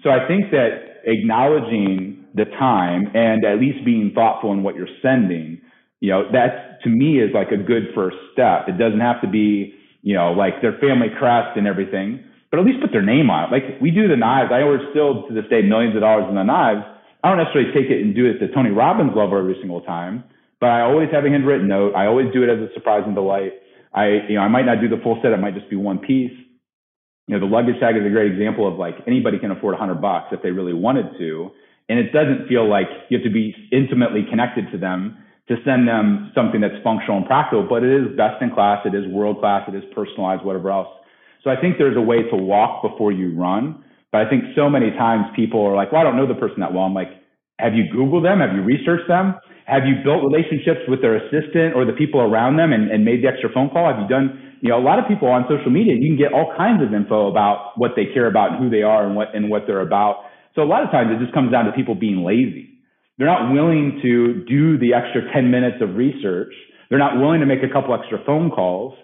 So I think that acknowledging the time and at least being thoughtful in what you're sending you know, that to me is like a good first step. It doesn't have to be, you know, like their family crest and everything, but at least put their name on it. Like we do the knives. I order still to this day millions of dollars in the knives. I don't necessarily take it and do it the Tony Robbins level every single time, but I always have a handwritten note. I always do it as a surprise and delight. I, you know, I might not do the full set. It might just be one piece. You know, the luggage tag is a great example of like anybody can afford a hundred bucks if they really wanted to. And it doesn't feel like you have to be intimately connected to them to send them something that's functional and practical, but it is best in class. It is world class. It is personalized, whatever else. So I think there's a way to walk before you run. But I think so many times people are like, well, I don't know the person that well. I'm like, have you Googled them? Have you researched them? Have you built relationships with their assistant or the people around them and, and made the extra phone call? Have you done, you know, a lot of people on social media, you can get all kinds of info about what they care about and who they are and what, and what they're about. So a lot of times it just comes down to people being lazy. They're not willing to do the extra 10 minutes of research. They're not willing to make a couple extra phone calls.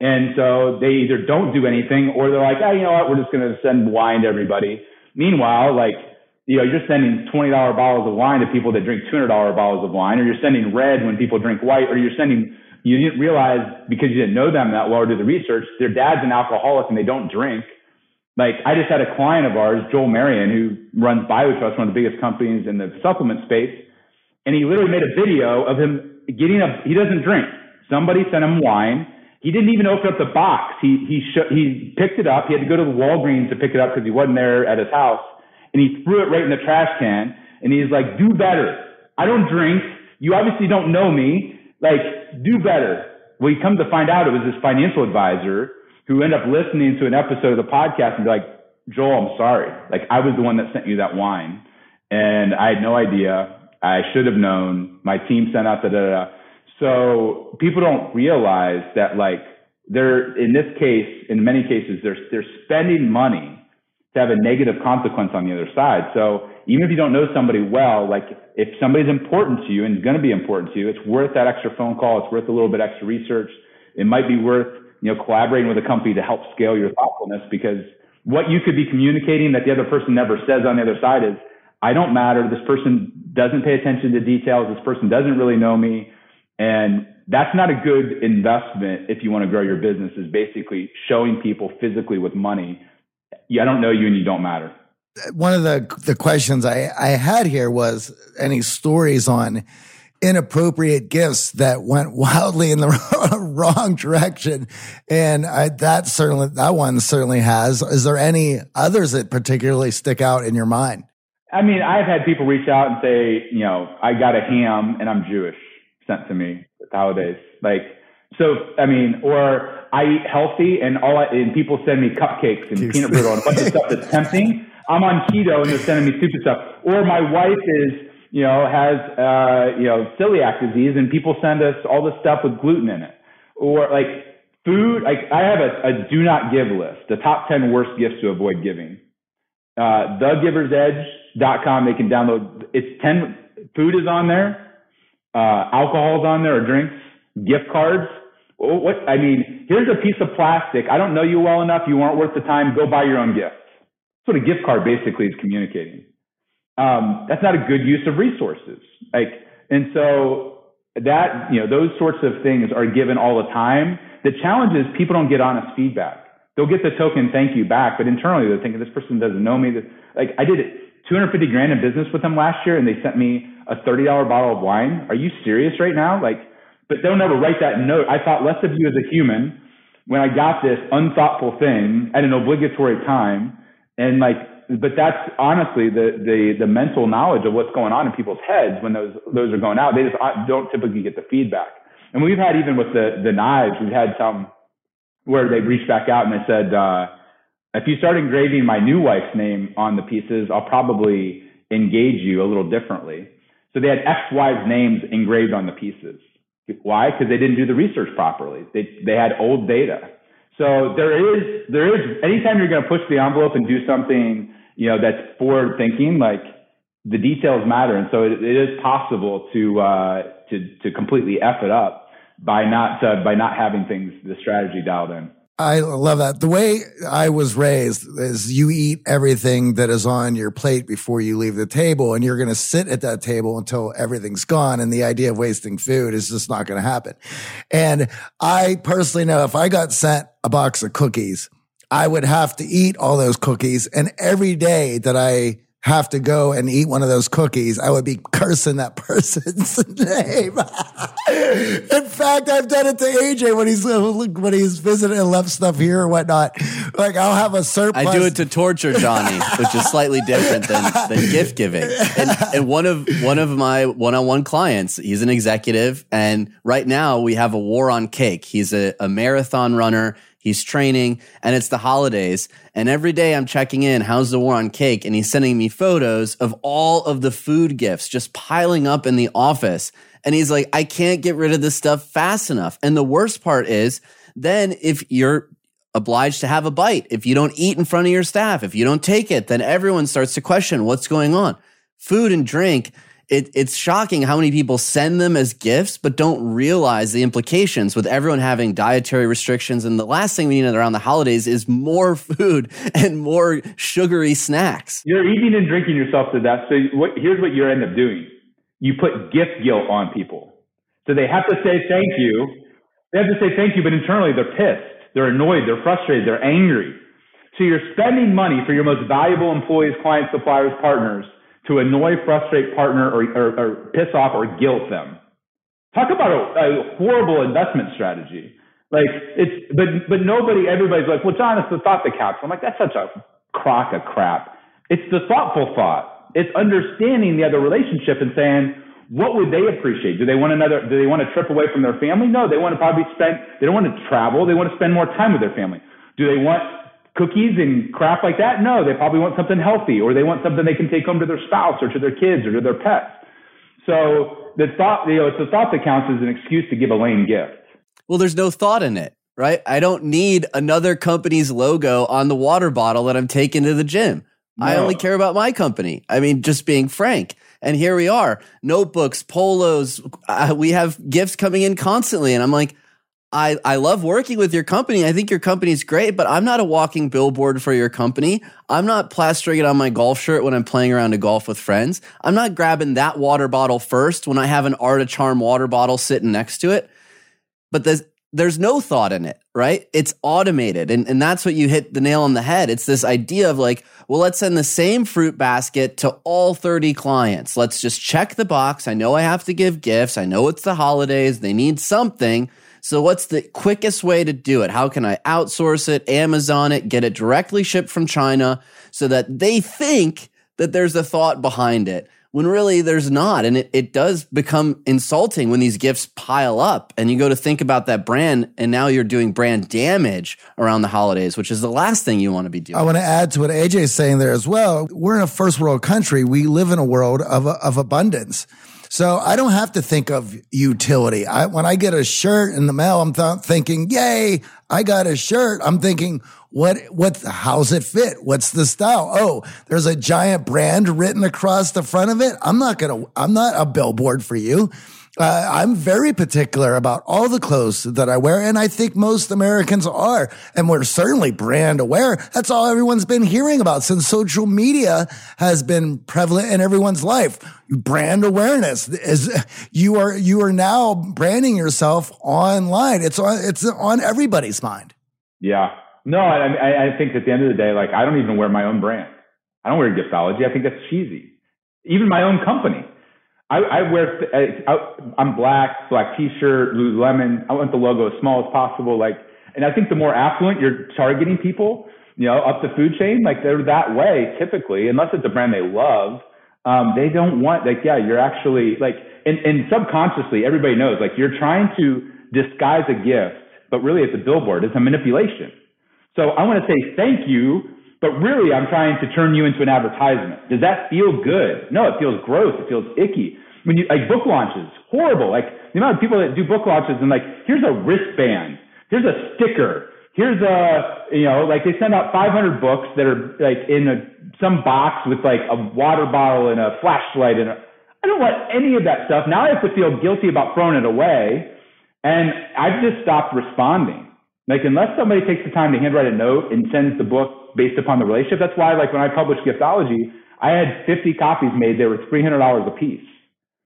And so they either don't do anything or they're like, oh, you know what? We're just going to send wine to everybody. Meanwhile, like, you know, you're sending $20 bottles of wine to people that drink $200 bottles of wine, or you're sending red when people drink white, or you're sending, you didn't realize because you didn't know them that well or do the research, their dad's an alcoholic and they don't drink. Like I just had a client of ours, Joel Marion, who runs BioTrust, one of the biggest companies in the supplement space. And he literally made a video of him getting a, he doesn't drink. Somebody sent him wine. He didn't even open up the box. He, he, sh- he picked it up. He had to go to the Walgreens to pick it up because he wasn't there at his house and he threw it right in the trash can. And he's like, do better. I don't drink. You obviously don't know me. Like, do better. Well, he come to find out it was his financial advisor who end up listening to an episode of the podcast and be like, Joel, I'm sorry. Like, I was the one that sent you that wine. And I had no idea. I should have known. My team sent out the da da. So people don't realize that, like, they're in this case, in many cases, they're they're spending money to have a negative consequence on the other side. So even if you don't know somebody well, like if somebody's important to you and is going to be important to you, it's worth that extra phone call. It's worth a little bit extra research. It might be worth, you know, collaborating with a company to help scale your thoughtfulness because what you could be communicating that the other person never says on the other side is, I don't matter. This person doesn't pay attention to details. This person doesn't really know me. And that's not a good investment if you want to grow your business is basically showing people physically with money yeah, I don't know you and you don't matter. One of the the questions I, I had here was any stories on inappropriate gifts that went wildly in the [LAUGHS] wrong direction, and I, that certainly that one certainly has. Is there any others that particularly stick out in your mind? I mean, I've had people reach out and say, you know, I got a ham and I'm Jewish sent to me at the holidays, like so, I mean, or I eat healthy and all I, and people send me cupcakes and peanut brittle and a bunch of stuff that's tempting. I'm on keto and they're sending me stupid stuff. Or my wife is, you know, has, uh, you know, celiac disease and people send us all this stuff with gluten in it. Or like food, like I have a, a do not give list, the top 10 worst gifts to avoid giving. Uh, thegiversedge.com, they can download, it's 10, food is on there, uh, alcohol's on there or drinks, gift cards, what I mean, here's a piece of plastic. I don't know you well enough. You aren't worth the time. Go buy your own gift. That's what a gift card basically is communicating. Um, that's not a good use of resources. Like, and so that you know those sorts of things are given all the time. The challenge is people don't get honest feedback. They'll get the token thank you back, but internally they're thinking this person doesn't know me. Like I did 250 grand in business with them last year, and they sent me a $30 bottle of wine. Are you serious right now? Like but they'll never write that note. I thought less of you as a human when I got this unthoughtful thing at an obligatory time. And like, but that's honestly the, the, the mental knowledge of what's going on in people's heads when those, those are going out. They just uh, don't typically get the feedback. And we've had even with the, the knives, we've had some where they reached back out and they said, uh, if you start engraving my new wife's name on the pieces, I'll probably engage you a little differently. So they had ex-wives' names engraved on the pieces. Why? Because they didn't do the research properly. They they had old data. So there is there is anytime you're going to push the envelope and do something you know that's forward thinking, like the details matter, and so it, it is possible to uh, to to completely f it up by not uh, by not having things the strategy dialed in. I love that. The way I was raised is you eat everything that is on your plate before you leave the table and you're going to sit at that table until everything's gone. And the idea of wasting food is just not going to happen. And I personally know if I got sent a box of cookies, I would have to eat all those cookies. And every day that I have to go and eat one of those cookies, I would be cursing that [LAUGHS] person's name. [LAUGHS] In fact, I've done it to AJ when he's when he's visited and left stuff here or whatnot. Like I'll have a surplus. I do it to torture Johnny, which is slightly different than, than gift giving. And, and one of one of my one on one clients, he's an executive, and right now we have a war on cake. He's a, a marathon runner He's training and it's the holidays. And every day I'm checking in, how's the war on cake? And he's sending me photos of all of the food gifts just piling up in the office. And he's like, I can't get rid of this stuff fast enough. And the worst part is then if you're obliged to have a bite, if you don't eat in front of your staff, if you don't take it, then everyone starts to question what's going on. Food and drink it, it's shocking how many people send them as gifts, but don't realize the implications with everyone having dietary restrictions. And the last thing we need around the holidays is more [LAUGHS] food and more sugary snacks. You're eating and drinking yourself to death. So what, here's what you end up doing. You put gift guilt on people. So they have to say thank you. They have to say thank you, but internally they're pissed. They're annoyed. They're frustrated. They're angry. So you're spending money for your most valuable employees, clients, suppliers, partners to annoy, frustrate, partner, or, or, or piss off or guilt them. Talk about a, a, horrible investment strategy. Like it's, but but nobody, everybody's like, well, John, it's the thought that counts. I'm like, that's such a crock of crap. It's the thoughtful thought. It's understanding the other relationship and saying, what would they appreciate? Do they want another? Do they want a trip away from their family? No, they want to probably spend. They don't want to travel. They want to spend more time with their family. Do they want cookies and crap like that? No, they probably want something healthy or they want something they can take home to their spouse or to their kids or to their pets. So the thought, you know, it's the thought that counts as an excuse to give a lame gift. Well, there's no thought in it, right? I don't need another company's logo on the water bottle that I'm taking to the gym. No. I only care about my company. I mean, just being frank. And here we are, notebooks, polos. Uh, we have gifts coming in constantly. And I'm like, I, I love working with your company. I think your company is great, but I'm not a walking billboard for your company. I'm not plastering it on my golf shirt when I'm playing around to golf with friends. I'm not grabbing that water bottle first when I have an Art of Charm water bottle sitting next to it. But there's, there's no thought in it, right? It's automated. And, and that's what you hit the nail on the head. It's this idea of like, well, let's send the same fruit basket to all 30 clients. Let's just check the box. I know I have to give gifts. I know it's the holidays. They need something. So, what's the quickest way to do it? How can I outsource it, Amazon it, get it directly shipped from China so that they think that there's a thought behind it when really there's not? And it, it does become insulting when these gifts pile up and you go to think about that brand and now you're doing brand damage around the holidays, which is the last thing you want to be doing. I want to add to what AJ is saying there as well. We're in a first world country. We live in a world of, of abundance. So I don't have to think of utility. I, when I get a shirt in the mail, I'm th- thinking, yay, I got a shirt. I'm thinking, what, what, how's it fit? What's the style? Oh, there's a giant brand written across the front of it. I'm not going to, I'm not a billboard for you. Uh, I'm very particular about all the clothes that I wear, and I think most Americans are. And we're certainly brand aware. That's all everyone's been hearing about since social media has been prevalent in everyone's life. Brand awareness is you are you are now branding yourself online. It's on it's on everybody's mind. Yeah. No, I, I think at the end of the day, like I don't even wear my own brand. I don't wear giftology. I think that's cheesy. Even my own company. I, I wear, I, am black, black t-shirt, Lululemon. I want the logo as small as possible. Like, and I think the more affluent you're targeting people, you know, up the food chain, like they're that way typically, unless it's a brand they love. Um, they don't want like, yeah, you're actually like, and, and subconsciously everybody knows like you're trying to disguise a gift, but really it's a billboard. It's a manipulation. So I want to say thank you but really, I'm trying to turn you into an advertisement. Does that feel good? No, it feels gross. It feels icky. When you like book launches, horrible. Like the amount of people that do book launches and like, here's a wristband, here's a sticker, here's a you know like they send out 500 books that are like in a, some box with like a water bottle and a flashlight and I don't want any of that stuff. Now I have to feel guilty about throwing it away, and I've just stopped responding. Like unless somebody takes the time to handwrite a note and sends the book based upon the relationship, that's why like when I published Giftology, I had 50 copies made. They were $300 a piece.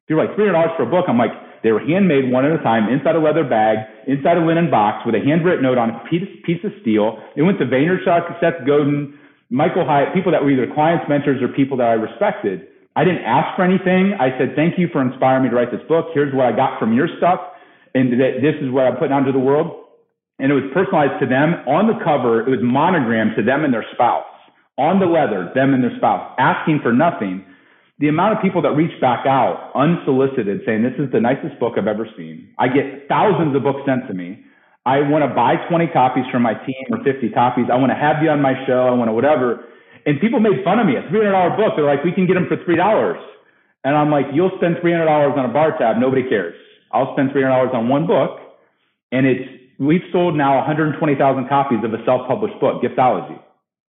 People are like $300 for a book. I'm like, they were handmade one at a time inside a leather bag, inside a linen box with a handwritten note on a piece, piece of steel. It went to Vaynerchuk, Seth Godin, Michael Hyatt, people that were either clients, mentors, or people that I respected. I didn't ask for anything. I said, thank you for inspiring me to write this book. Here's what I got from your stuff. And this is what I'm putting out into the world and it was personalized to them. On the cover, it was monogrammed to them and their spouse. On the leather, them and their spouse, asking for nothing. The amount of people that reach back out unsolicited saying, This is the nicest book I've ever seen. I get thousands of books sent to me. I want to buy 20 copies for my team or 50 copies. I want to have you on my show. I want to whatever. And people made fun of me. A $300 book. They're like, We can get them for $3. And I'm like, You'll spend $300 on a bar tab. Nobody cares. I'll spend $300 on one book. And it's we've sold now 120,000 copies of a self-published book, Giftology.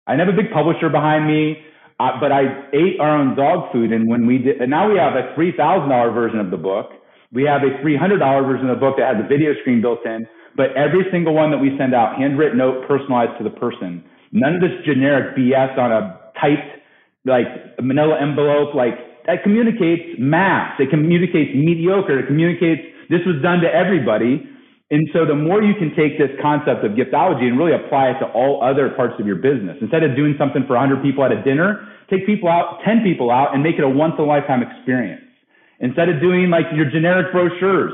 I never have a big publisher behind me, uh, but I ate our own dog food. And when we did, and now we have a $3,000 version of the book. We have a $300 version of the book that has a video screen built in, but every single one that we send out, handwritten note, personalized to the person. None of this generic BS on a typed, like manila envelope, like that communicates mass. It communicates mediocre. It communicates this was done to everybody and so the more you can take this concept of giftology and really apply it to all other parts of your business, instead of doing something for 100 people at a dinner, take people out, 10 people out, and make it a once in a lifetime experience. Instead of doing like your generic brochures,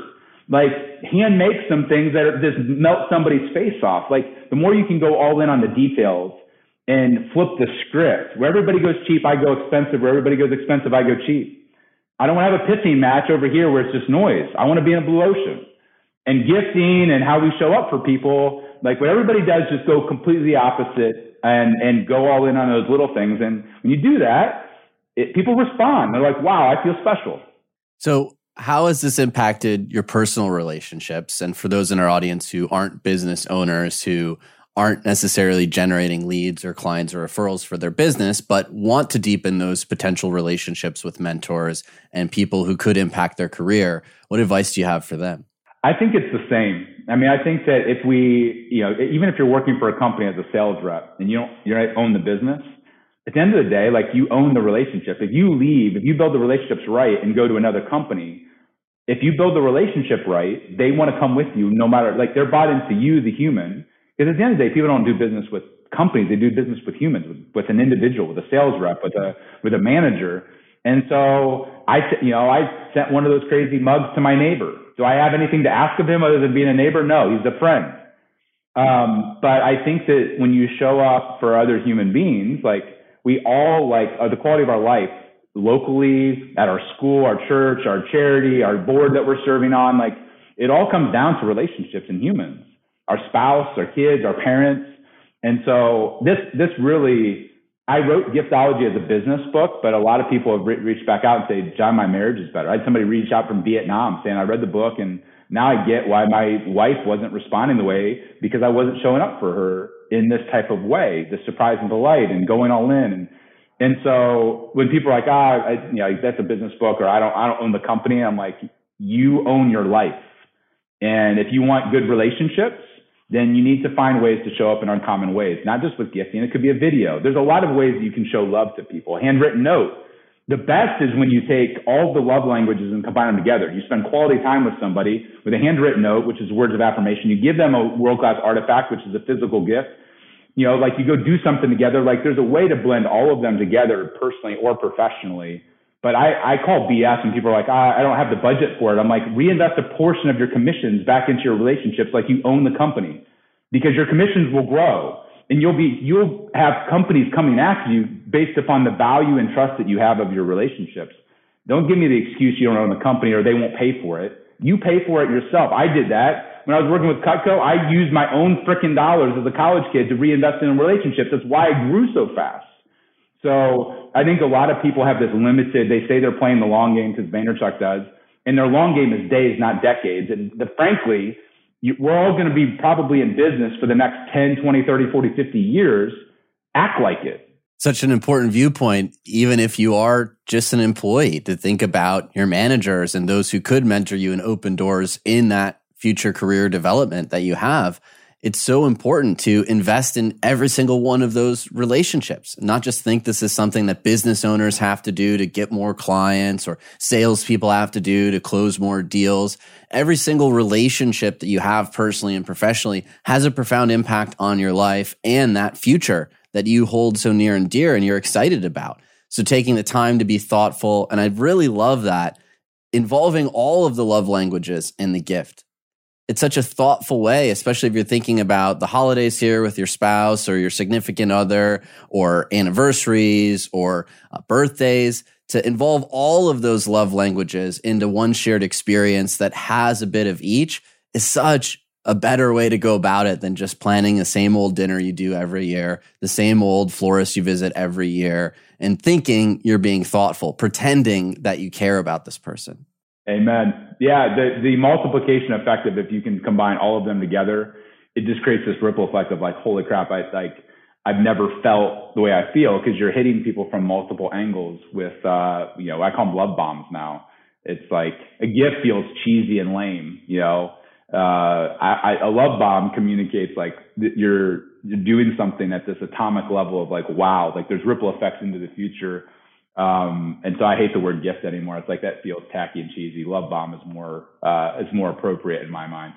like hand make some things that are, just melt somebody's face off. Like the more you can go all in on the details and flip the script. Where everybody goes cheap, I go expensive. Where everybody goes expensive, I go cheap. I don't want to have a pissing match over here where it's just noise. I want to be in a blue ocean and gifting and how we show up for people, like what everybody does, just go completely opposite and and go all in on those little things. And when you do that, it, people respond. They're like, "Wow, I feel special." So, how has this impacted your personal relationships? And for those in our audience who aren't business owners, who aren't necessarily generating leads or clients or referrals for their business, but want to deepen those potential relationships with mentors and people who could impact their career, what advice do you have for them? I think it's the same. I mean, I think that if we, you know, even if you're working for a company as a sales rep and you don't, you don't own the business, at the end of the day, like you own the relationship. If you leave, if you build the relationships right and go to another company, if you build the relationship right, they want to come with you no matter, like they're bought into you, the human. Because at the end of the day, people don't do business with companies. They do business with humans, with, with an individual, with a sales rep, with a, with a manager. And so I, you know, I sent one of those crazy mugs to my neighbor do I have anything to ask of him other than being a neighbor? No, he's a friend. Um, but I think that when you show up for other human beings, like we all like uh, the quality of our life locally, at our school, our church, our charity, our board that we're serving on, like it all comes down to relationships and humans, our spouse, our kids, our parents. And so this, this really I wrote Giftology as a business book, but a lot of people have re- reached back out and say, John, my marriage is better. I had somebody reach out from Vietnam saying, I read the book and now I get why my wife wasn't responding the way because I wasn't showing up for her in this type of way, the surprise and delight and going all in. And, and so when people are like, ah, I, you know, that's a business book or I don't, I don't own the company. I'm like, you own your life. And if you want good relationships, then you need to find ways to show up in uncommon ways, not just with gifting. It could be a video. There's a lot of ways you can show love to people. A handwritten note. The best is when you take all the love languages and combine them together. You spend quality time with somebody with a handwritten note, which is words of affirmation. You give them a world class artifact, which is a physical gift. You know, like you go do something together. Like there's a way to blend all of them together personally or professionally but I, I call BS and people are like, ah, I don't have the budget for it. I'm like, reinvest a portion of your commissions back into your relationships like you own the company because your commissions will grow and you'll be, you'll have companies coming after you based upon the value and trust that you have of your relationships. Don't give me the excuse you don't own the company or they won't pay for it. You pay for it yourself. I did that. When I was working with Cutco, I used my own freaking dollars as a college kid to reinvest in relationships. That's why I grew so fast. So I think a lot of people have this limited, they say they're playing the long game because Vaynerchuk does, and their long game is days, not decades. And the, frankly, you, we're all going to be probably in business for the next 10, 20, 30, 40, 50 years. Act like it. Such an important viewpoint, even if you are just an employee, to think about your managers and those who could mentor you and open doors in that future career development that you have it's so important to invest in every single one of those relationships, not just think this is something that business owners have to do to get more clients or salespeople have to do to close more deals. Every single relationship that you have personally and professionally has a profound impact on your life and that future that you hold so near and dear and you're excited about. So taking the time to be thoughtful. And I really love that involving all of the love languages in the gift it's such a thoughtful way, especially if you're thinking about the holidays here with your spouse or your significant other or anniversaries or uh, birthdays to involve all of those love languages into one shared experience that has a bit of each is such a better way to go about it than just planning the same old dinner you do every year, the same old florist you visit every year, and thinking you're being thoughtful, pretending that you care about this person. Amen. Yeah, the the multiplication effect of if you can combine all of them together, it just creates this ripple effect of like, holy crap, I like I've never felt the way I feel because you're hitting people from multiple angles with uh, you know, I call them love bombs now. It's like a gift feels cheesy and lame, you know. Uh, I, I, a love bomb communicates like you're you're doing something at this atomic level of like wow, like there's ripple effects into the future um, and so I hate the word gift anymore. It's like that feels tacky and cheesy. Love bomb is more uh, is more appropriate in my mind.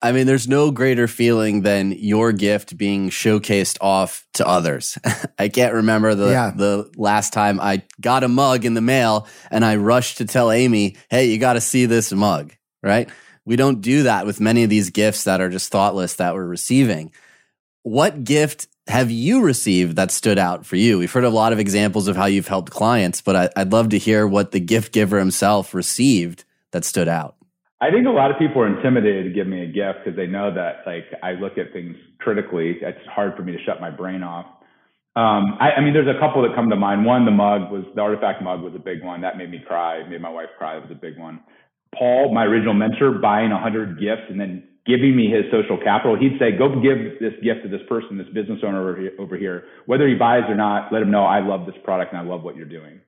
I mean, there's no greater feeling than your gift being showcased off to others. [LAUGHS] I can't remember the yeah. the last time I got a mug in the mail and I rushed to tell Amy, "Hey, you got to see this mug." Right? We don't do that with many of these gifts that are just thoughtless that we're receiving. What gift have you received that stood out for you? We've heard a lot of examples of how you've helped clients, but I, would love to hear what the gift giver himself received that stood out. I think a lot of people are intimidated to give me a gift because they know that like I look at things critically. It's hard for me to shut my brain off. Um, I, I, mean, there's a couple that come to mind. One, the mug was the artifact mug was a big one that made me cry, made my wife cry. It was a big one. Paul, my original mentor, buying a hundred gifts and then giving me his social capital, he'd say, go give this gift to this person, this business owner over here. Whether he buys or not, let him know I love this product and I love what you're doing.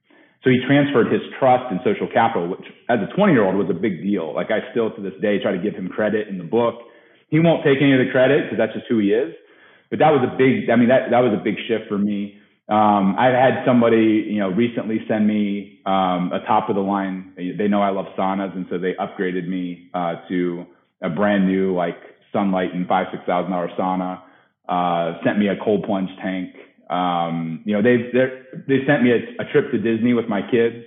So he transferred his trust and social capital, which as a 20 year old was a big deal. Like I still to this day try to give him credit in the book. He won't take any of the credit because that's just who he is. But that was a big, I mean, that, that was a big shift for me. Um, I've had somebody, you know, recently send me um, a top of the line. They know I love saunas, and so they upgraded me uh, to a brand new like Sunlighten five six thousand dollar sauna. Uh, sent me a cold plunge tank. Um, you know, they they they sent me a, a, trip to Disney with my kids.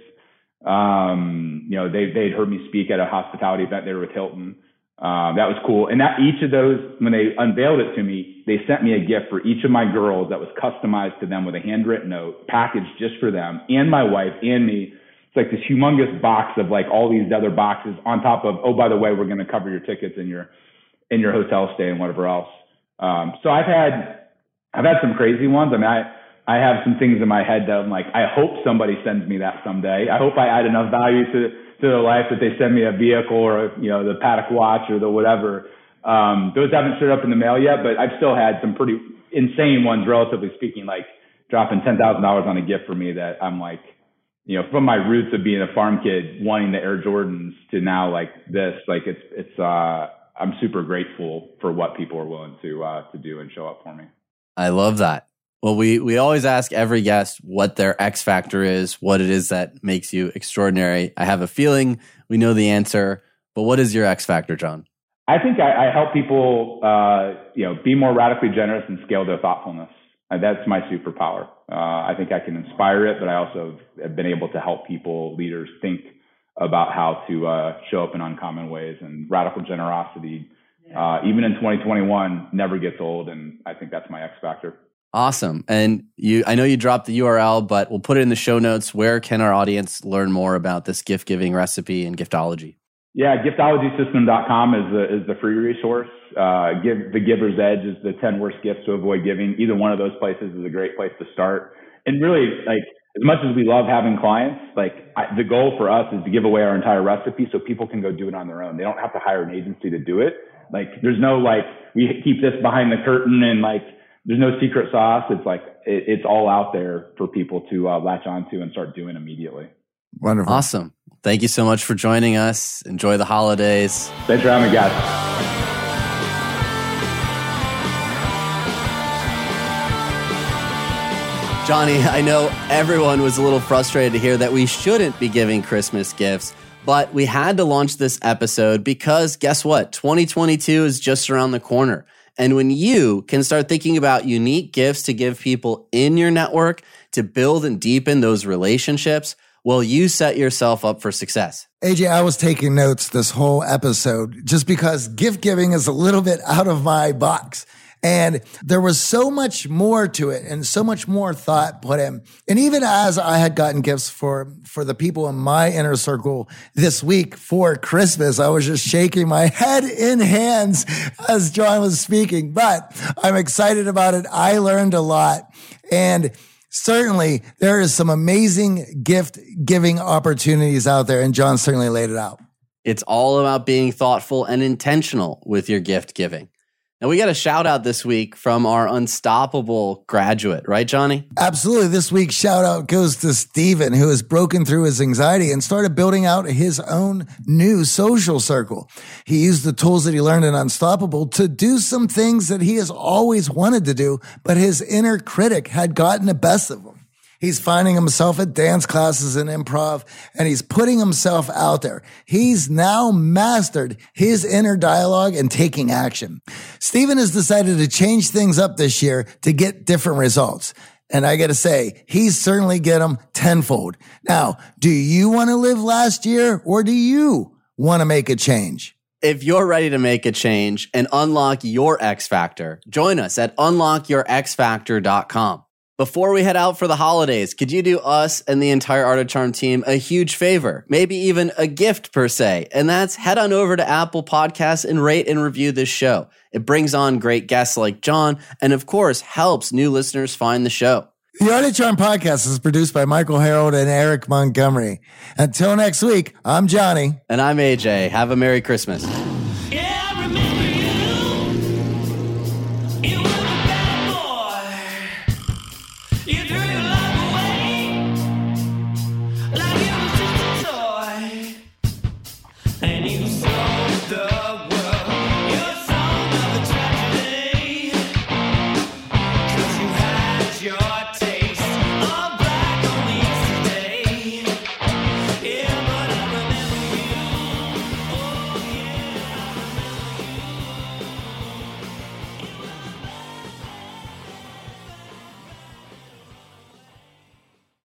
Um, you know, they they'd heard me speak at a hospitality event there with Hilton. Um, that was cool. And that each of those, when they unveiled it to me, they sent me a gift for each of my girls that was customized to them with a handwritten note, packaged just for them and my wife and me like this humongous box of like all these other boxes on top of oh by the way we're going to cover your tickets and your in your hotel stay and whatever else. Um, so i've had i've had some crazy ones. I mean i i have some things in my head that i'm like i hope somebody sends me that someday. I hope i add enough value to to their life that they send me a vehicle or you know the Patek watch or the whatever. Um, those haven't showed up in the mail yet but i've still had some pretty insane ones relatively speaking like dropping ten thousand dollars on a gift for me that i'm like you know, from my roots of being a farm kid, wanting the Air Jordans to now like this, like it's it's uh I'm super grateful for what people are willing to uh to do and show up for me. I love that. Well, we we always ask every guest what their X factor is, what it is that makes you extraordinary. I have a feeling we know the answer, but what is your X factor, John? I think I, I help people, uh, you know, be more radically generous and scale their thoughtfulness. Uh, that's my superpower. Uh, I think I can inspire it, but I also have been able to help people, leaders, think about how to uh, show up in uncommon ways. And radical generosity, uh, even in 2021, never gets old. And I think that's my X factor. Awesome. And you, I know you dropped the URL, but we'll put it in the show notes. Where can our audience learn more about this gift giving recipe and giftology? Yeah, giftologysystem.com is the, is the free resource. Uh, give the giver's edge is the 10 worst gifts to avoid giving. Either one of those places is a great place to start. And really, like, as much as we love having clients, like I, the goal for us is to give away our entire recipe so people can go do it on their own. They don't have to hire an agency to do it. Like, there's no like, we keep this behind the curtain and like, there's no secret sauce. It's like, it, it's all out there for people to uh, latch onto and start doing immediately. Wonderful. Awesome thank you so much for joining us. Enjoy the holidays. Thanks for having me, guys. Johnny, I know everyone was a little frustrated to hear that we shouldn't be giving Christmas gifts, but we had to launch this episode because guess what? 2022 is just around the corner. And when you can start thinking about unique gifts to give people in your network to build and deepen those relationships, well, you set yourself up for success. AJ, I was taking notes this whole episode just because gift giving is a little bit out of my box. And there was so much more to it and so much more thought put in. And even as I had gotten gifts for, for the people in my inner circle this week for Christmas, I was just shaking my [LAUGHS] head in hands as John was speaking, but I'm excited about it. I learned a lot and certainly there is some amazing gift giving opportunities out there. And John certainly laid it out. It's all about being thoughtful and intentional with your gift giving. Now, we got a shout out this week from our unstoppable graduate, right, Johnny? Absolutely. This week's shout out goes to Steven, who has broken through his anxiety and started building out his own new social circle. He used the tools that he learned in Unstoppable to do some things that he has always wanted to do, but his inner critic had gotten the best of him. He's finding himself at dance classes and improv and he's putting himself out there. He's now mastered his inner dialogue and taking action. Stephen has decided to change things up this year to get different results. And I got to say, he's certainly get them tenfold. Now, do you want to live last year or do you want to make a change? If you're ready to make a change and unlock your X Factor, join us at unlockyourxfactor.com. Before we head out for the holidays, could you do us and the entire Art of Charm team a huge favor? Maybe even a gift per se. And that's head on over to Apple Podcasts and rate and review this show. It brings on great guests like John and of course helps new listeners find the show. The Art of Charm podcast is produced by Michael Harold and Eric Montgomery. Until next week, I'm Johnny. And I'm AJ. Have a Merry Christmas.